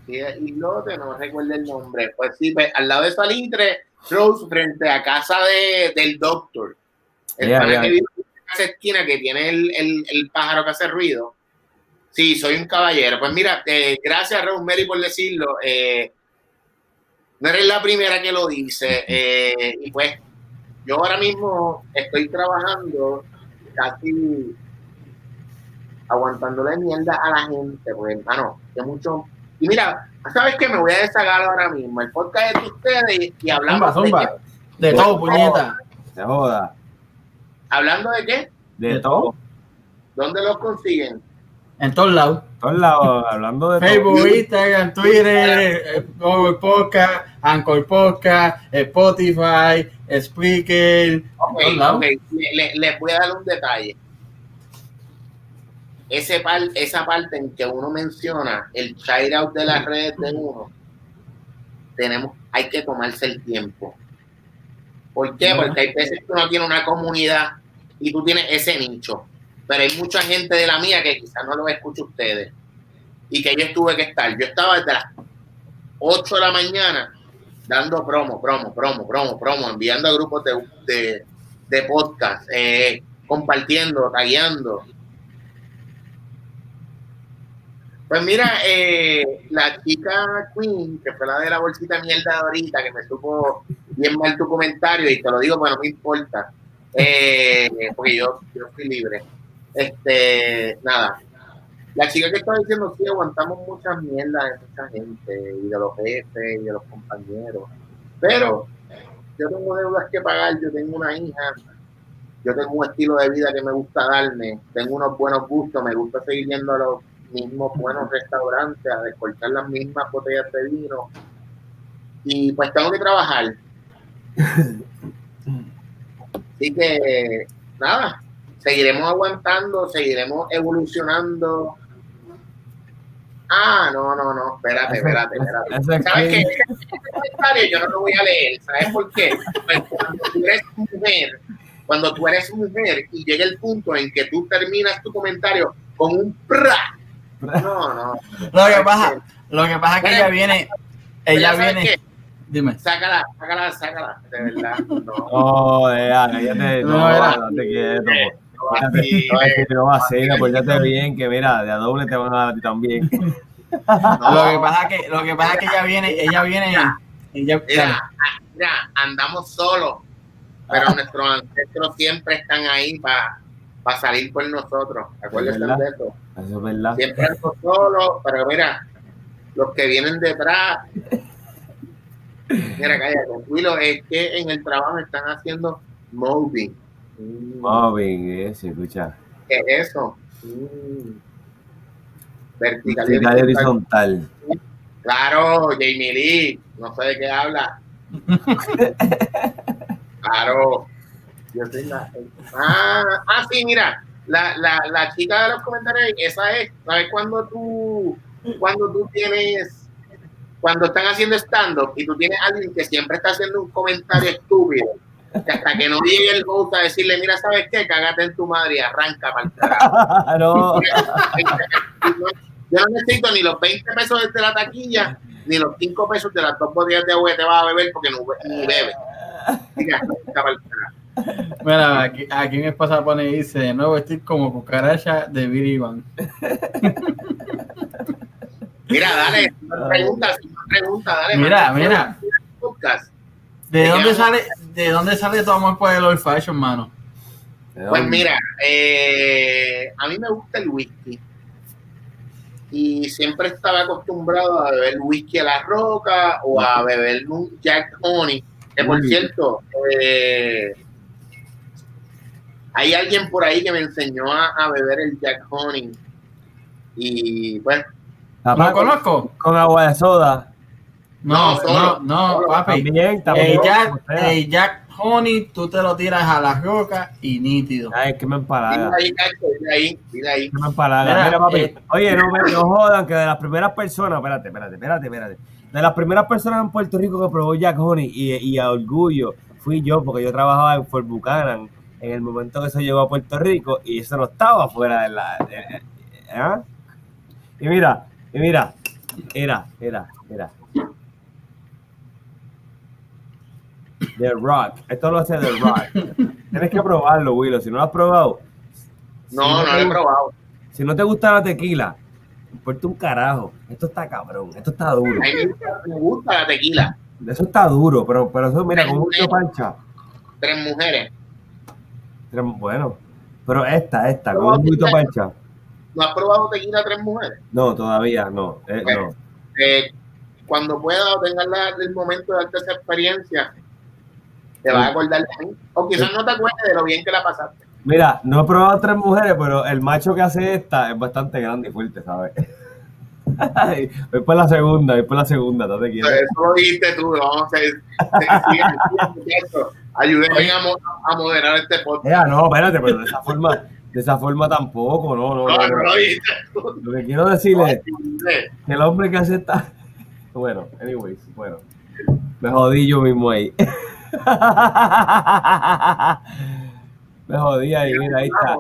Sí, y no, te no recuerdo el nombre. Pues sí, pues, al lado de Salitre, Rose, frente a casa de, del doctor. El Ya, pana ya. que vive en esa esquina que tiene el, el, el pájaro que hace ruido. Sí, soy un caballero. Pues mira, eh, gracias Rosemary por decirlo. Eh, no eres la primera que lo dice. eh, y pues yo ahora mismo estoy trabajando casi aguantándole mierda a la gente, porque hermano, que mucho. Y mira, ¿sabes qué? Me voy a deshagar ahora mismo. El podcast es de ustedes y, y hablamos Zumba, de zumba. de todo, puñeta. Se joda. ¿Hablando de qué? De, De todo. ¿Dónde los consiguen? En todos lados. Todos lados, hablando de Facebook, todo. Instagram, Twitter, Google Podcast, Anchor Podcast, Spotify, Spreaker, en Ok, todos lados. ok. Le- le- les voy a dar un detalle. Ese par, esa parte en que uno menciona el shout out de las redes de uno, tenemos, hay que tomarse el tiempo. ¿Por qué? Porque hay veces que uno tiene una comunidad y tú tienes ese nicho. Pero hay mucha gente de la mía que quizás no lo escucha ustedes. Y que yo tuve que estar. Yo estaba desde las 8 de la mañana dando promo, promo, promo, promo, promo, enviando a grupos de, de, de podcast, eh, compartiendo, tagueando. Pues mira, eh, la chica Queen, que fue la de la bolsita mierda de ahorita, que me supo bien mal tu comentario, y te lo digo, pero no me importa, eh, porque yo, yo fui libre. Este, nada. La chica que estaba diciendo, sí, aguantamos muchas mierdas de mucha gente, y de los jefes, y de los compañeros, pero yo tengo deudas que pagar, yo tengo una hija, yo tengo un estilo de vida que me gusta darme, tengo unos buenos gustos, me gusta seguir yendo a los mismos buenos restaurantes, a descortar las mismas botellas de vino. Y pues tengo que trabajar. Así que, nada, seguiremos aguantando, seguiremos evolucionando. Ah, no, no, no, espérate, espérate, espérate. ¿Sabes qué? Comentario yo no lo voy a leer. ¿Sabes por qué? Pues cuando tú eres mujer, cuando tú eres mujer y llega el punto en que tú terminas tu comentario con un pra. No, no. Lo que pasa, lo que pasa es que ella viene, ella viene. Dime. Sácala, sácala, sácala, de verdad. No, no, ya, ya te, no, no, no te quieto. Te lo vas a hacer, apoyate bien, que mira, de a doble te van a dar a ti también. lo que pasa es que, lo que pasa es que ella viene, ella viene, ella, mira, mira, andamos solos, pero nuestros ancestros siempre están ahí para para salir por nosotros. Acuérdense de eso. Eso es verdad. Siempre ando solo, pero mira, los que vienen detrás Mira, cállate, tranquilo, es que en el trabajo están haciendo moving. Mm. Moving, eh, se escucha. ¿Qué es eso? Mm. Vertical, Vertical y horizontal. Claro, Jamie Lee, no sé de qué habla. claro. Yo soy la... ah, ah, sí, mira, la, la, la chica de los comentarios, esa es, ¿sabes cuando tú, cuando tú tienes cuando están haciendo stand-up y tú tienes a alguien que siempre está haciendo un comentario estúpido, que hasta que no llegue el host a decirle, mira, ¿sabes qué? Cágate en tu madre y arranca para el carajo. Yo no necesito ni los 20 pesos de la taquilla, ni los 5 pesos de las dos botellas de agua que te vas a beber porque no ni bebe. Mira, aquí, aquí mi esposa pone y dice, de nuevo estoy como cucaracha de Biriban. Mira, dale, pregunta, pregunta, dale. Mira, mira. ¿De dónde sale, de dónde sale tu amor por el old fashion, mano? Pues mira, eh, a mí me gusta el whisky. Y siempre estaba acostumbrado a beber whisky a la roca o a beber un Jack Honey. Que por cierto, eh, hay alguien por ahí que me enseñó a, a beber el Jack Honey. Y bueno, ¿Lo conozco? Con agua de soda. No, no, no, papi. También, también. El Jack, Honey, tú te lo tiras a la roca y nítido. Ay, que me empalaga. Mira ahí, mira ahí, mira ahí. Que me empalaga. Mira, papi. Eh, Oye, no me no jodan que de las primeras personas, espérate, espérate, espérate, espérate. De las primeras personas en Puerto Rico que probó Jack Honey y, y a orgullo fui yo, porque yo trabajaba en Fort Buchanan en el momento que eso llegó a Puerto Rico y eso no estaba fuera de la. ¿eh? Y mira, y mira, era, era, era. The Rock. Esto lo hace The Rock. Tienes que probarlo, Willow. Si no lo has probado. No, no, lo he probado. Si no te gusta la tequila, importa un carajo. Esto está cabrón. Esto está duro. Me gusta la tequila. Eso está duro, pero, pero eso, mira, con mucho pancha. Tres mujeres. Tres, bueno, pero esta, esta, con un poquito pancha. ¿No has probado tequila tres mujeres? No, todavía no. Eh, no. Eh, cuando pueda o tengas el momento de darte esa experiencia, te vas a acordar de mí. O quizás no te acuerdes de lo bien que la pasaste. Mira, no he probado tres mujeres, pero el macho que hace esta es bastante grande y fuerte, ¿sabes? voy por la segunda, voy por la segunda, no te quiero. Eso lo dijiste tú, vamos a Ayúdenme a, a, moderar este podcast. No, espérate, pero de esa forma, de esa forma tampoco, no, no. no, no, Lo que quiero decirle es que el hombre que acepta. Bueno, anyways, bueno. Me jodí yo mismo ahí. me jodí ahí, mira, ahí está.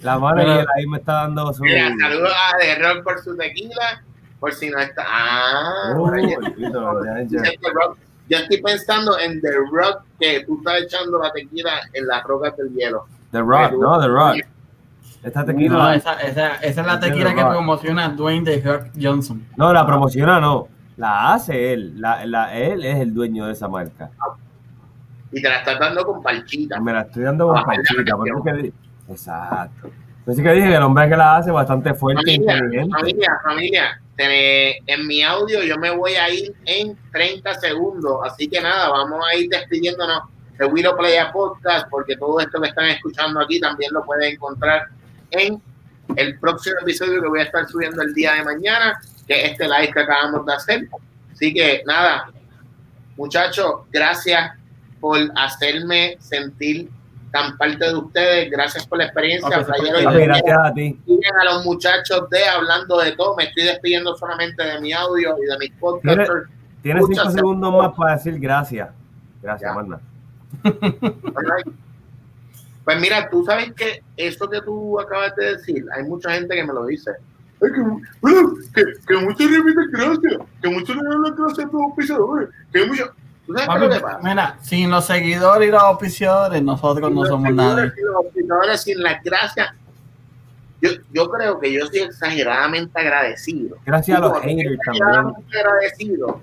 La mano ahí me está dando su. Mira, saludos a The Rock por su tequila. Por si no está. Ah, uh, yo estoy pensando en The Rock que tú estás echando la tequila en las rocas del hielo. The Rock, no, The Rock. Esta tequila. No, esa, esa, esa es la tequila que promociona Dwayne The Rock Johnson. No, la promociona no. La hace él. La, la, él es el dueño de esa marca. Y te la estás dando con palchita. Me la estoy dando con palchita. Que... Exacto. Así que dije que el hombre que la hace bastante fuerte e. Familia, familia. en mi audio yo me voy a ir en 30 segundos, así que nada, vamos a ir despidiéndonos de Willow Playa Podcast, porque todo esto que están escuchando aquí también lo pueden encontrar en el próximo episodio que voy a estar subiendo el día de mañana, que es este live que acabamos de hacer. Así que nada, muchachos, gracias por hacerme sentir tan parte de ustedes. Gracias por la experiencia. gracias a ti. a los muchachos de Hablando de Todo. Me estoy despidiendo solamente de mi audio y de mis podcasts. Tienes cinco segundos más para decir gracias. Gracias, Marna. Pues mira, tú sabes que eso que tú acabas de decir, hay mucha gente que me lo dice. que, que, que muchos repiten gracias, que muchos le dan las gracias a los pisadores, que muchos Mira, sin los seguidores y los auspiciadores, nosotros no somos nadie. Los auspiciadores sin las gracias. Yo, yo creo que yo soy exageradamente agradecido. Gracias a los haters también. agradecido.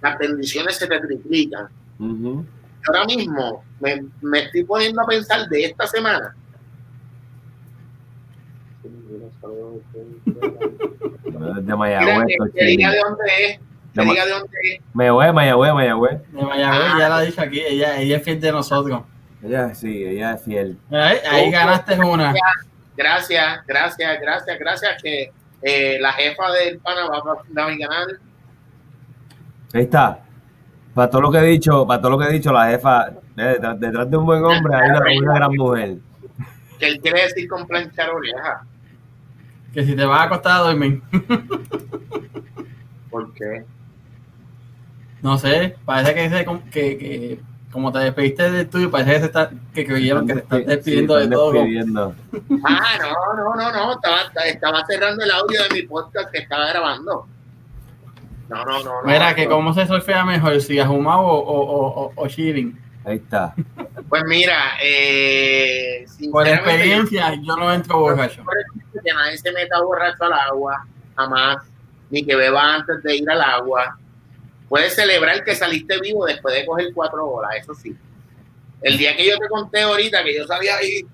Las bendiciones se te triplican. Ahora mismo me, me, estoy poniendo a pensar de esta semana. de Mayagüez. de dónde es me diga de dónde es. Mayagüez, Mayagüez, Mayagüez. De Mayagüez, ya la dicho aquí, ella, ella es fiel de nosotros. Ella sí, ella es fiel. Ahí, ahí ganaste una. Gracias, gracias, gracias, gracias que eh, la jefa del PANA va a mi canal. Ahí está. Para todo lo que he dicho, para todo lo que he dicho, la jefa, detrás, detrás de un buen hombre hay una, una, gran mujer. Que él quiere decir con planchar oreja. Que si te vas a acostar a dormir. ¿Por qué? No sé, parece que, dice que, que como te despediste del tuyo, parece que, se está, que creyeron que te estás despidiendo de todo. Ah, no, no, no, no, estaba, estaba cerrando el audio de mi podcast que estaba grabando. No, no, no. Mira, que cómo se solfea mejor, si Ajumao o, o, o, o Ahí está. Pues mira, eh, por experiencia, yo, no entro borracho. Que nadie se meta borracho al agua, jamás, ni que beba antes de ir al agua Puedes celebrar que saliste vivo después de coger cuatro horas, eso sí. El día que yo te conté ahorita que yo salía ahí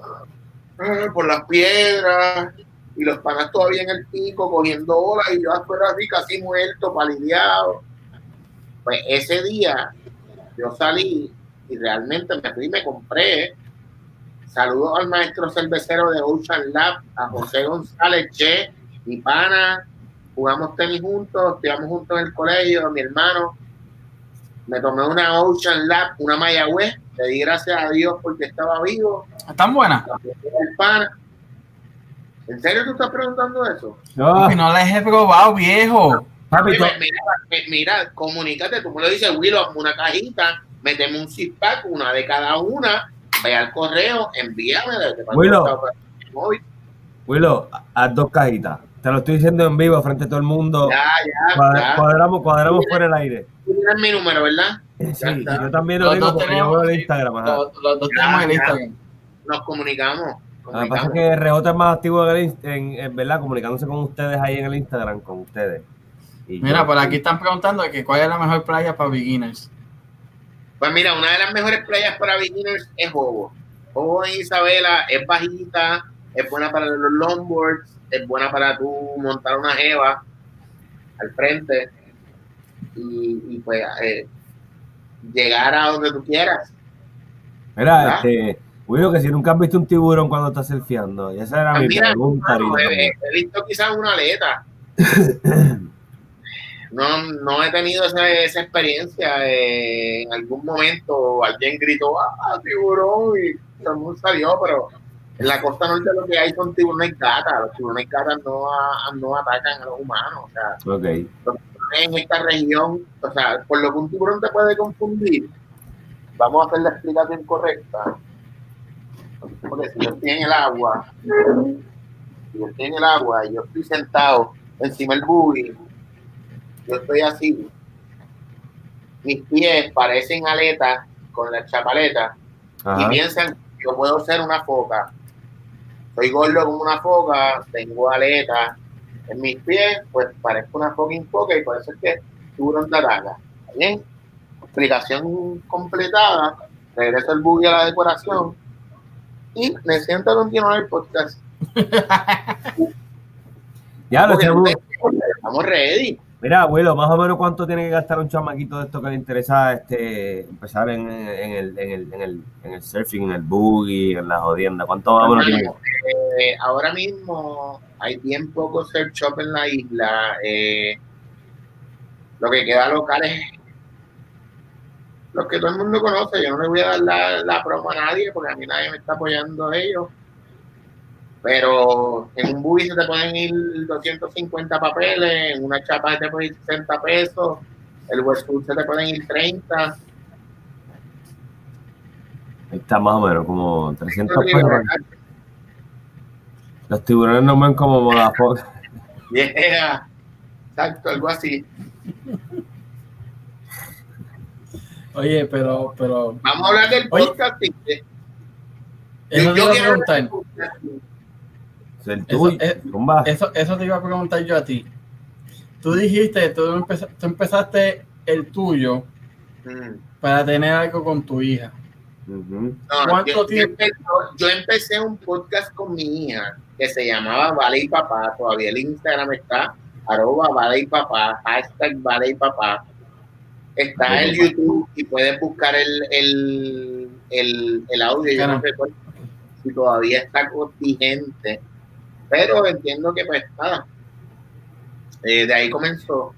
ah, por las piedras y los panas todavía en el pico cogiendo olas y yo afuera así casi muerto, palideado. Pues ese día yo salí y realmente me fui y me compré. Saludos al maestro cervecero de Ocean Lab, a José González Che, mi pana, jugamos tenis juntos, estudiamos juntos en el colegio, mi hermano. Me tomé una Ocean Lab, una Mayagüez, le di gracias a Dios porque estaba vivo. ¿Están buenas? ¿En serio tú estás preguntando eso? No, no las he probado, viejo. mira, mira, comunícate, tú me lo dices, Willow, una cajita, meteme un zip pack, una de cada una, ve al correo, envíame. Willow, Willow, haz dos cajitas te lo estoy diciendo en vivo frente a todo el mundo. Ya, ya. Cuadramos, cuadramos por el aire. Tienes mi número, ¿verdad? Sí, yo también lo digo porque yo veo el Instagram. Los, dos tenemos el Instagram. Nos comunicamos. Lo que pasa es que RJ es más activo en, en, verdad, comunicándose con ustedes ahí en el Instagram, con ustedes. mira, por aquí están preguntando que cuál es la mejor playa para beginners. Pues mira, una de las mejores playas para beginners es Jobo. Jobo en Isabela es bajita, es buena para los longboards, es buena para tú montar una jeva al frente y, pues eh, llegar a donde tú quieras. Mira, este, bueno, que si nunca has visto un tiburón cuando estás surfeando, y esa era mi pregunta. he, visto quizás una aleta. no, no he tenido esa, esa experiencia. Eh, en algún momento alguien gritó, ah, tiburón, y todo el mundo salió, pero en la costa norte lo que hay son tiburones gatas. Los tiburones gatas no, no atacan a los humanos. O sea, okay. en esta región, o sea, por lo que un tiburón te puede confundir, vamos a hacer la explicación correcta. Porque si yo estoy en el agua, si yo estoy en el agua y yo estoy sentado encima del buggy, yo estoy así, mis pies parecen aletas con la chapaleta y piensan que yo puedo ser una foca. Soy gordo como una foca, tengo aletas en mis pies, pues parezco una fucking foca y por eso es que tiburón de ataca. Bien, explicación completada, regreso el buggy a la decoración y me siento continuar el podcast. ya lo echamos, estamos ready. Mira, abuelo, más o menos cuánto tiene que gastar un chamaquito de esto que le interesa este, empezar en, en, el, en, el, en, el, en el surfing, en el boogie, en la jodienda. ¿Cuánto más o menos tiene? Eh, ahora mismo hay bien poco surf shop en la isla. Eh, lo que queda local es los que todo el mundo conoce. Yo no le voy a dar la, la promo a nadie porque a mí nadie me está apoyando de ellos. Pero en un buggy se te pueden ir 250 papeles, en una chapa se te pueden ir 60 pesos, el Westwood se te pueden ir 30. Ahí está más o menos, como 300 pesos. Los tiburones no ven como Vodafone. Yeah, exacto, algo así. Oye, pero, pero. Vamos a hablar del Oye. podcast. te iba a quiero preguntar. Eso, tuyo, eh. Eso, eso te iba a preguntar yo a ti. Tú dijiste, tú, empeza- tú empezaste el tuyo Mm. para tener algo con tu hija. Ujú. No, ¿Cuánto yo, yo tiempo? empecé, yo empecé un podcast con mi hija que se llamaba Vale y Papá. Todavía el Instagram está arroba Vale y Papá, hashtag Vale y Papá. Está en YouTube y puedes buscar el, el, el, el audio. Yo no recuerdo si todavía está vigente. Pero entiendo que pues nada. Eh, de ahí comenzó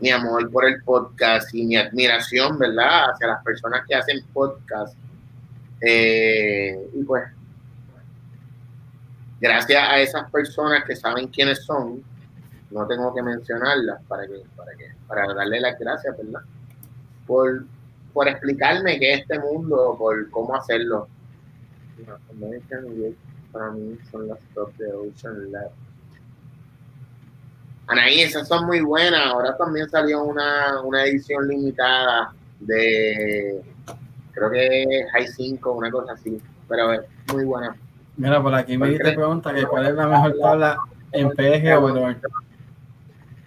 mi amor por el podcast y mi admiración, ¿verdad? Hacia las personas que hacen podcast. Eh, y pues, gracias a esas personas que saben quiénes son, no tengo que mencionarlas para que, para que, para darle las gracias, ¿verdad? Por, por explicarme que este mundo, por cómo hacerlo. American para mí son las top de Ocean Lab. Anaí, esas son muy buenas. Ahora también salió una, una edición limitada de, creo que High 5, una cosa así. Pero es muy buena. Mira, por aquí me te pregunta que cuál es la mejor tabla en PG o Overall.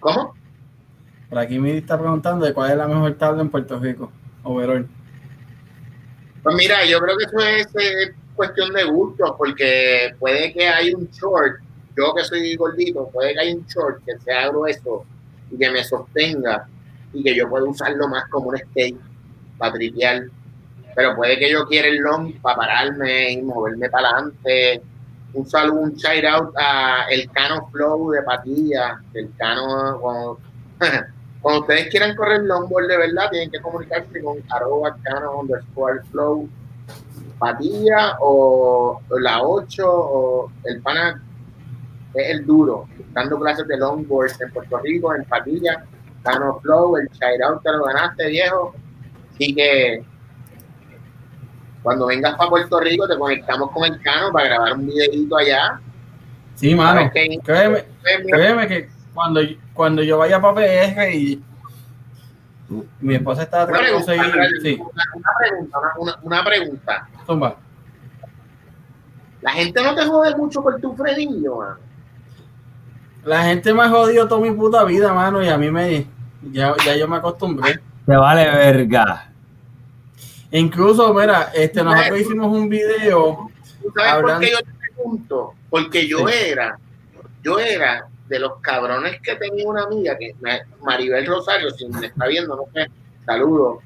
¿Cómo? Por aquí me está preguntando de cuál es la mejor tabla en Puerto Rico. Overall. Pues mira, yo creo que eso es, cuestión de gusto, porque puede que hay un short, yo que soy gordito, puede que hay un short que sea grueso y que me sostenga y que yo pueda usarlo más como un skate para tripear. Pero puede que yo quiera el long para pararme y moverme para adelante. Un saludo, un shout out a el Cano Flow de Patilla, el Cano cuando ustedes quieran correr longboard de verdad, tienen que comunicarse con arroba cano underscore flow patilla o la 8 o el pana es el duro, dando clases de longboard en Puerto Rico, en Patilla, Cano Flow, el out te lo ganaste viejo. Así que cuando vengas para Puerto Rico te conectamos con el Cano para grabar un videito allá. Sí, mano. Créeme, créeme que cuando, cuando yo vaya para PR y mi esposa está Una tratando de pregunta. Sí, una, pregunta, una- pregunta. zumba. La gente no te jode mucho por tu frenillo, mano. La gente me ha jodido toda mi puta vida, mano, y a mí me. Ya, ya yo me acostumbré. Te vale verga. Incluso, mira, este, nosotros hicimos un video. ¿Tú sabes por qué yo te pregunto? Porque yo Sí. era, yo era de los cabrones que tenía una amiga, que me- Maribel Rosario, si me está viendo, no sé, saludo.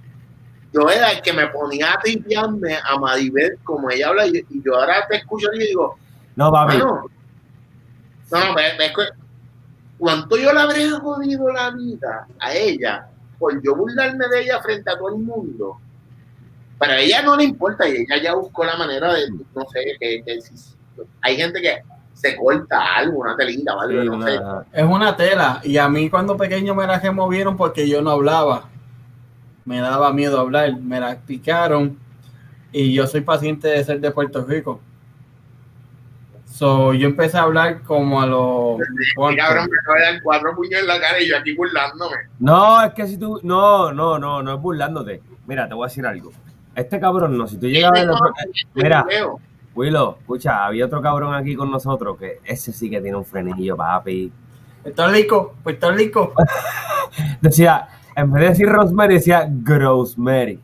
Yo era el que me ponía a tripearme a Maribel como ella habla, y, y yo ahora te escucho y digo, No, papi. Mano, no, ve que- ¿cuánto yo le habré jodido la vida a ella por yo burlarme de ella frente a todo el mundo? Pero a ella no le importa y ella ya buscó la manera de, no sé, que, que si- hay gente que se corta algo, una telita o algo, Sí, no sé. una- Es una tela. Y a mí cuando pequeño me la removieron porque yo no hablaba. Me daba miedo hablar. Me la picaron. Y yo soy paciente de ser de Puerto Rico. So, yo empecé a hablar como a los... Cabrón, me acaba de dar cuatro puños en la cara y yo aquí burlándome. No, es que si tú. No, no, no, no es burlándote. Mira, te voy a decir algo. Este cabrón, no, si tú llegas a ver. Mira. Willow, escucha, había otro cabrón aquí con nosotros que ese sí que tiene un frenillo, papi. Puerto Rico, Puerto Rico. Decía, en vez de decir Rosemary, decía Grosemary.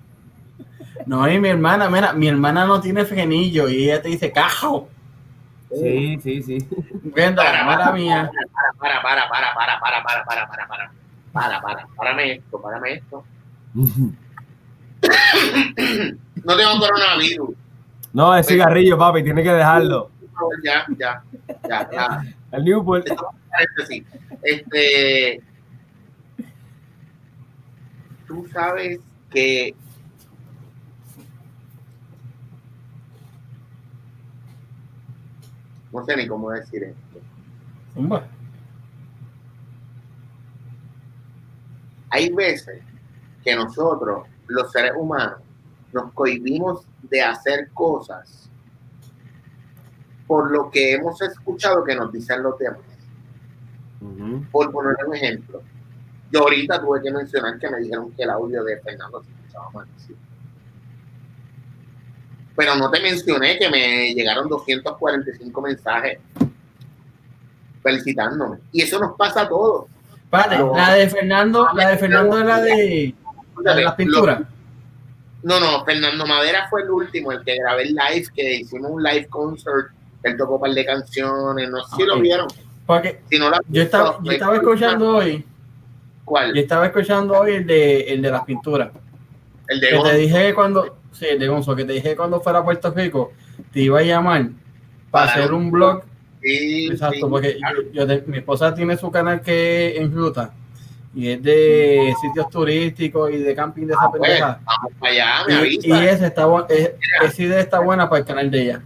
No, y mi hermana, mira, mi hermana no tiene frenillo y ella te dice cajo. Sí, sí, sí. Brenda, Para, para, mía. Para, para, para, para, para, para, para, para, para, para, para, párame esto, párame esto. No tengo coronavirus. No, es cigarrillo, papi, tiene que dejarlo. Ya, ya, ya, ya. El Newport. Este, tú sabes que no sé ni cómo decir esto. Hay veces que nosotros, los seres humanos, nos cohibimos de hacer cosas por lo que hemos escuchado que nos dicen los demás. Por poner un ejemplo, yo ahorita tuve que mencionar que me dijeron que el audio de Fernando se escuchaba mal. sí. Pero no te mencioné que me llegaron 245 mensajes felicitándome. Y eso nos pasa a todos. Vale, la de Fernando, la de Fernando es la de, la de las pinturas. No, no, Fernando Madera fue el último, el que grabé el live, que hicimos un live concert. Él tocó un par de canciones, no sé si lo vieron. Porque Si no la yo estaba, yo estaba escuchando hoy, ¿Cuál? yo estaba escuchando hoy el de, el de las pinturas. El de Que te dije cuando, sí, el de Gonzo, que te dije cuando fuera a Puerto Rico, te iba a llamar para Para- hacer un blog. Sí, Exacto, sí. porque yo, mi esposa tiene su canal que es en ruta y es de sitios turísticos y de camping de esa Pues, pendeja. vamos para allá, me Y, avisa. y ese está es- esa idea está buena para el canal de ella.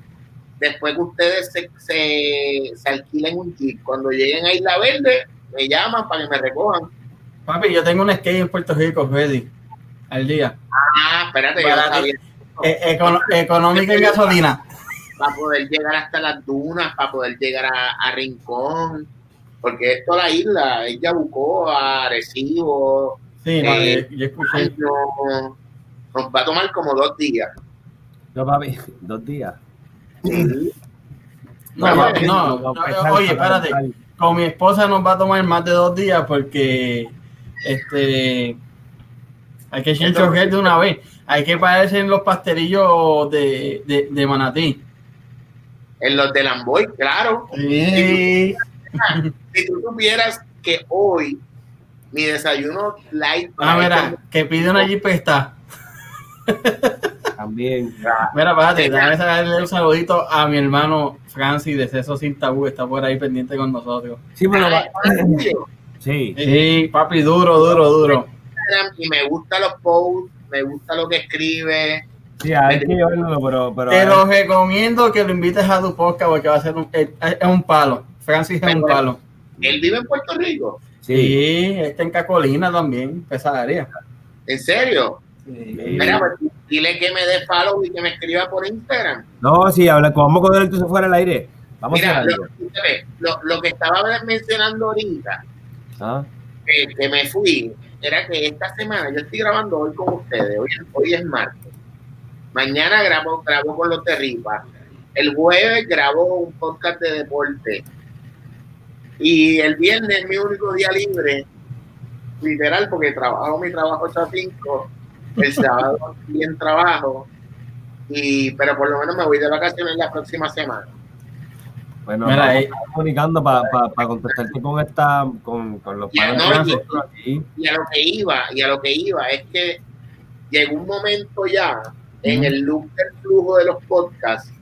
después que ustedes se, se, se alquilen un jeep, cuando lleguen a Isla Verde, me llaman para que me recojan. Papi, yo tengo un skate en Puerto Rico ready al día. Ah, espérate, yo no Barato. sabía. Eh, econo- económica en gasolina. Para poder llegar hasta las dunas, para poder llegar a, a Rincón, porque esto la isla, es Yabucoa, Arecibo, Sí, no, Eh, yo, yo escuché. no, nos va a tomar como dos días. No, papi, dos días. No, Vamos, papi, no, no, oye, espérate. Con mi esposa nos va a tomar más de dos días porque este hay que chinchojer de una vez. Hay que pararse en los pastelillos de, de, de Manatí. En los de Lamboy, claro. Sí. Si tú supieras que hoy mi desayuno light Ah, mira, este- que pide una jipesta. También. Mira, espérate, déjame darle un saludito a mi hermano Francis de Ceso Sin Tabú, está por ahí pendiente con nosotros. Sí, pero Ah, Sí. Sí, papi, duro, duro, duro. Instagram y me gustan los posts, me gusta lo que escribe. Sí, hay que llevarlo, pero. pero Te lo recomiendo que lo invites a tu podcast porque va a ser un, es un palo. Francis es un palo. Él vive en Puerto Rico. Sí. Sí, está en Cacolina también, esa área. ¿En serio? Sí. Mira, pues, dile que me dé follow y que me escriba por Instagram. No, sí, habla, vamos a coger entonces fuera al aire. Vamos a Mira, lo, lo, lo que estaba mencionando ahorita, Ah, que, que me fui, era que esta semana, yo estoy grabando hoy con ustedes, hoy, hoy es martes. Mañana grabo, grabo con los de Ripa. El jueves grabo un podcast de deporte. Y el viernes es mi único día libre, literal, porque trabajo mi trabajo 8 a 5. El sábado bien trabajo. Y, pero por lo menos me voy de vacaciones la próxima semana. bueno, Mira, vamos eh. comunicando para contestarte con esta, con, con los paneles no, y- aquí. y a lo que iba, y a lo que iba, es que llegó un momento ya en el loop del flujo de los podcasts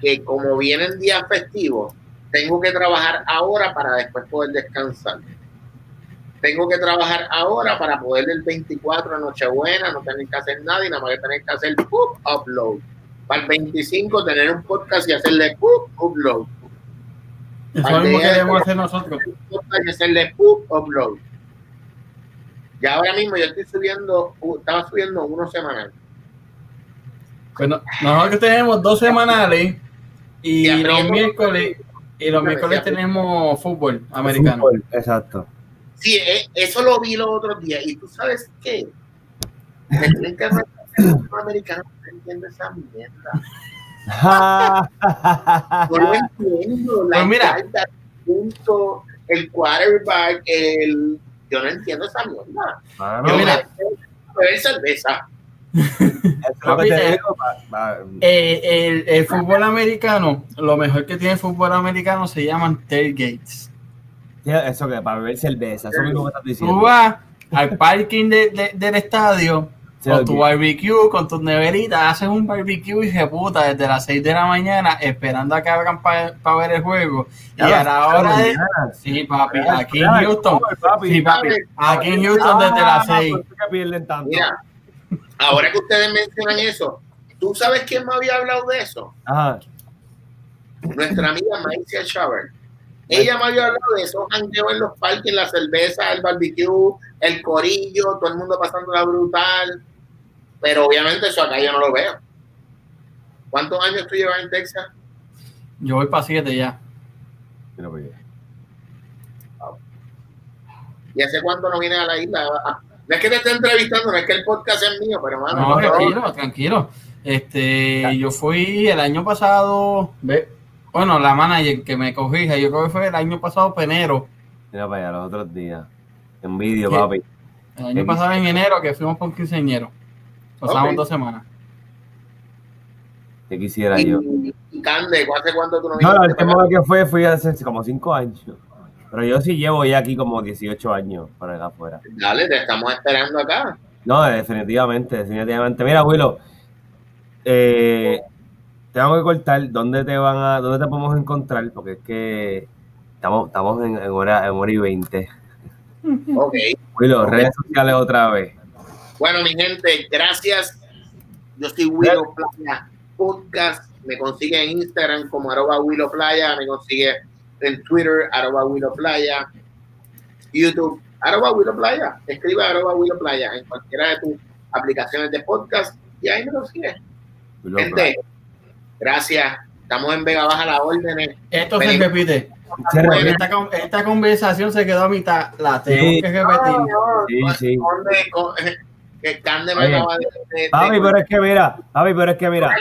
que como vienen días festivos, tengo que trabajar ahora para después poder descansar. Tengo que trabajar ahora para poder el 24 de Nochebuena, no tener que hacer nada y nada más que tener que hacer ¡pup! upload. Para el 25 tener un podcast y hacerle ¡pup! upload. Eso mismo queremos hacer nosotros. y hacerle ¡pup! upload. Ya ahora mismo yo estoy subiendo, uh, estaba subiendo uno semanal. Bueno, nosotros tenemos dos semanales y Y los miércoles y los miércoles tenemos fútbol americano. Fútbol, Exacto. Sí, eh, eso lo vi los otros días. ¿Y tú sabes qué? Me tienen que el fútbol americano. No entiendo esa mierda. No lo entiendo. La Pues mira. el punto, el quarterback, el... Yo no entiendo esa mierda. Mano, Yo Yo mira. mira, beber cerveza. Eh, pa- pa- Eh, el, el fútbol americano, lo mejor que tiene el fútbol americano se llaman tailgates. Eso que para beber cerveza, eso mismo que estás Tú diciendo. vas al parking de- de- del estadio Sí, con tu barbecue, con tus neveritas, haces un barbecue y puta desde las 6 de la mañana esperando a que abran para ver el juego. Y a la hora de... Sí, papi, aquí en Houston. Sí, papi, aquí en Houston desde las 6. Ahora que ustedes mencionan eso, ¿tú sabes quién me había hablado de eso? Ajá. Nuestra amiga Maicia Shower. Ella me había hablado de esos jangueos en los parques, la cerveza, el barbecue, el corillo, todo el mundo pasando la brutal. Pero obviamente eso acá yo no lo veo. ¿Cuántos años tú llevas en Texas? Yo voy para 7 ya. Pues, ¿Y hace cuánto no vienes a la isla? No es que te esté entrevistando, no es que el podcast es mío, pero mano, No, tranquilo, tranquilo. Este, yo fui el año pasado, ve, bueno, la manager que me corrija, yo creo que fue el año pasado, en enero, mira para allá, los otros días. En vídeo, ¿Qué? papi. el año pasado en enero que fuimos con quinceañero. Pasamos dos semanas. Que quisiera yo. y, Cande, ¿hace cuánto tú no No, el acá? que fue, fui hace como cinco años. Pero yo sí llevo ya aquí como 18 años para acá afuera. Dale, te estamos esperando acá. No, definitivamente, definitivamente. Mira, Willow, eh, tengo que cortar dónde te van a, dónde te podemos encontrar, porque es que estamos, estamos en, en hora, en hora y 20. Ok. Willow, redes sociales otra vez. Bueno, mi gente, gracias. Yo soy Willow Playa Podcast. Me consigue en Instagram como arroba Willow Playa. Me consigue en Twitter, arroba Willow Playa. YouTube, arroba Willow Playa. Escribe arroba Willow Playa en cualquiera de tus aplicaciones de podcast y ahí me consigue. Willow Gente, gracias. Estamos en Vega Baja las órdenes. Esto repite. Se repite. Esta, con- esta conversación se quedó a mitad, la tengo Sí. que repetir. Sí, sí. Conde, con- que Cande me Oye, acaba de, de- de- pero es que mira, papi, pero es que mira.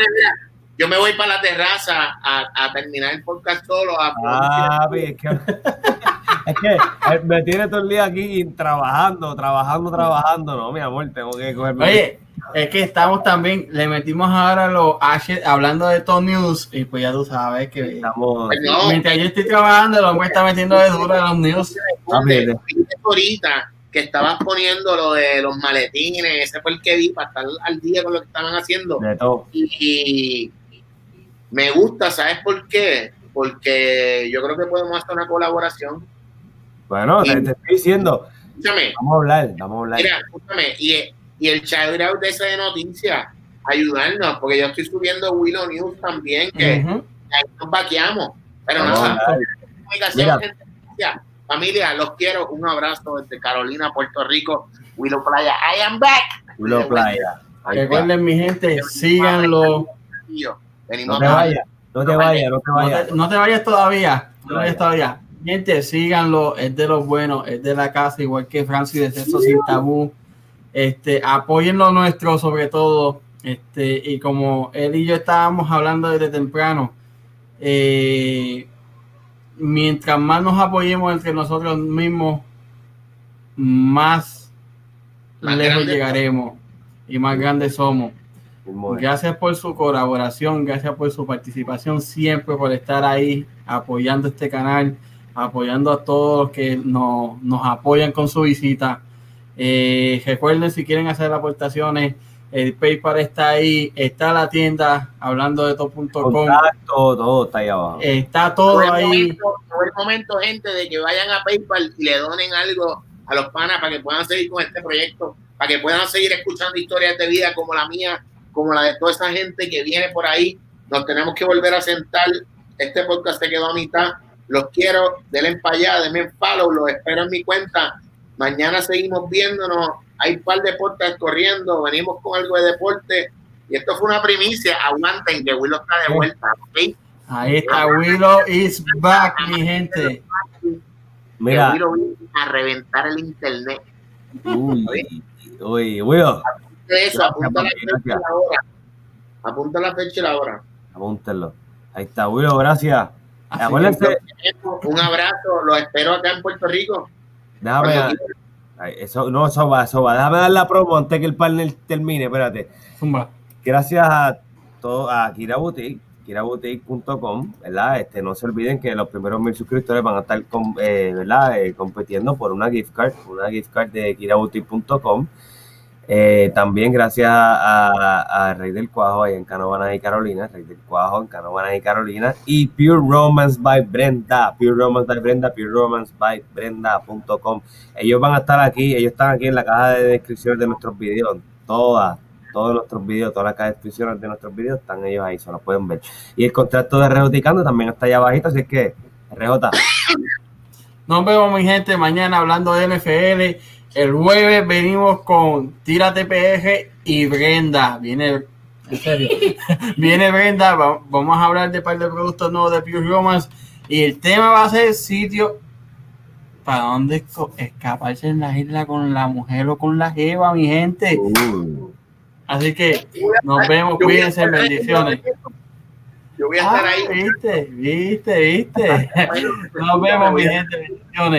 Yo me voy para la terraza a, a terminar el podcast solo. A Papi, es que, es que eh, me tiene todo el día aquí trabajando, trabajando, trabajando. No, mi amor, tengo que cogerme. Oye, es que estamos también, le metimos ahora los H, hablando de Top News, y pues ya tú sabes que estamos. Pues no, mientras yo estoy trabajando, el hombre está metiendo de duro a los news. Viste ahorita que estabas poniendo lo de los maletines, ese fue el que vi para estar al día con lo que estaban haciendo. De todo. Y me gusta, ¿sabes por qué? Porque yo creo que podemos hacer una colaboración. Bueno, te, te estoy diciendo, Escúchame, vamos a hablar, vamos a hablar. mira, escúchame, y, y el shout out de esa de noticias, ayudarnos, porque yo estoy subiendo Willow News también, que Ujú. ahí nos vaqueamos. Pero comunicación, gente. Ya, Familia, los quiero. Un abrazo desde Carolina, Puerto Rico, Willow Playa. I am back. Willow Playa. Recuerden, mi gente, síganlo. Venimos No te vayas, no te vayas, no te vayas. no te vayas todavía. No te vayas todavía. Gente, síganlo. Es de los buenos, es de la casa, igual que Francis de Sexo Sin Tabú. Este, apoyen lo nuestro, sobre todo. Este, y como él y yo estábamos hablando desde temprano, eh, mientras más nos apoyemos entre nosotros mismos, más, Más lejos grande. llegaremos y más grandes somos. Gracias por su colaboración, gracias por su participación, siempre por estar ahí apoyando este canal, apoyando a todos los que nos, nos apoyan con su visita. Eh, recuerden si quieren hacer aportaciones, el PayPal está ahí, está la tienda hablando de todo.com, Contacto, todo está ahí abajo. está todo el, ahí. momento, el momento, gente, de que vayan a PayPal y le donen algo a los panas para que puedan seguir con este proyecto, para que puedan seguir escuchando historias de vida como la mía, como la de toda esa gente que viene por ahí. Nos tenemos que volver a sentar. Este podcast se quedó a mitad. Los quiero, denle para allá, denme en follow, los espero en mi cuenta. Mañana seguimos viéndonos. Hay un par de podcasts corriendo, venimos con algo de deporte. Y esto fue una primicia. Aguanten que Willow está de vuelta. Ahí está Willow is back, mi gente. Mira, Willow vino a reventar el internet. uy, uy, Willow, De eso, apunta la fecha y la hora. Apunta la fecha y la hora. apúntenlo. Ahí está, Willow, gracias. Acuérdense, Un abrazo, los espero acá en Puerto Rico. déjame. Ay, Eso, no, eso va, eso va. Déjame dar la promo antes que el partner termine, espérate. Zumba. Gracias a todo, a Kira Boutique, kiraboutique.com, ¿verdad? Este, no se olviden que los primeros mil suscriptores van a estar, con, eh, ¿verdad? Eh, compitiendo por una gift card, una gift card de kiraboutique.com. Eh, también gracias a, Rey del Cuajo ahí en Canovanas y Carolina, Rey del Cuajo en Canovanas y Carolina, y Pure Romance by Brenda, Pure Romance by Brenda, Pure Romance by Brenda.com. Ellos van a estar aquí, ellos están aquí en la caja de descripciones de nuestros videos, todas, todos nuestros videos, todas las cajas de descripciones de nuestros videos están ellos ahí, se los pueden ver. Y el contrato de Rejoticando también está allá abajito, así que RJ, Nos vemos, mi gente, mañana hablando de NFL. El jueves venimos con Tírate PG y Brenda. Viene, en serio, viene Brenda. va- Vamos a hablar de un par de productos nuevos de Pure Romance. Y el tema va a ser sitio para dónde escaparse en la isla con la mujer o con la jeva, mi gente. uh, Así que nos vemos, cuídense, bendiciones. Yo voy a estar Ah, ahí. viste, viste, viste. Nos vemos, mi gente, bendiciones.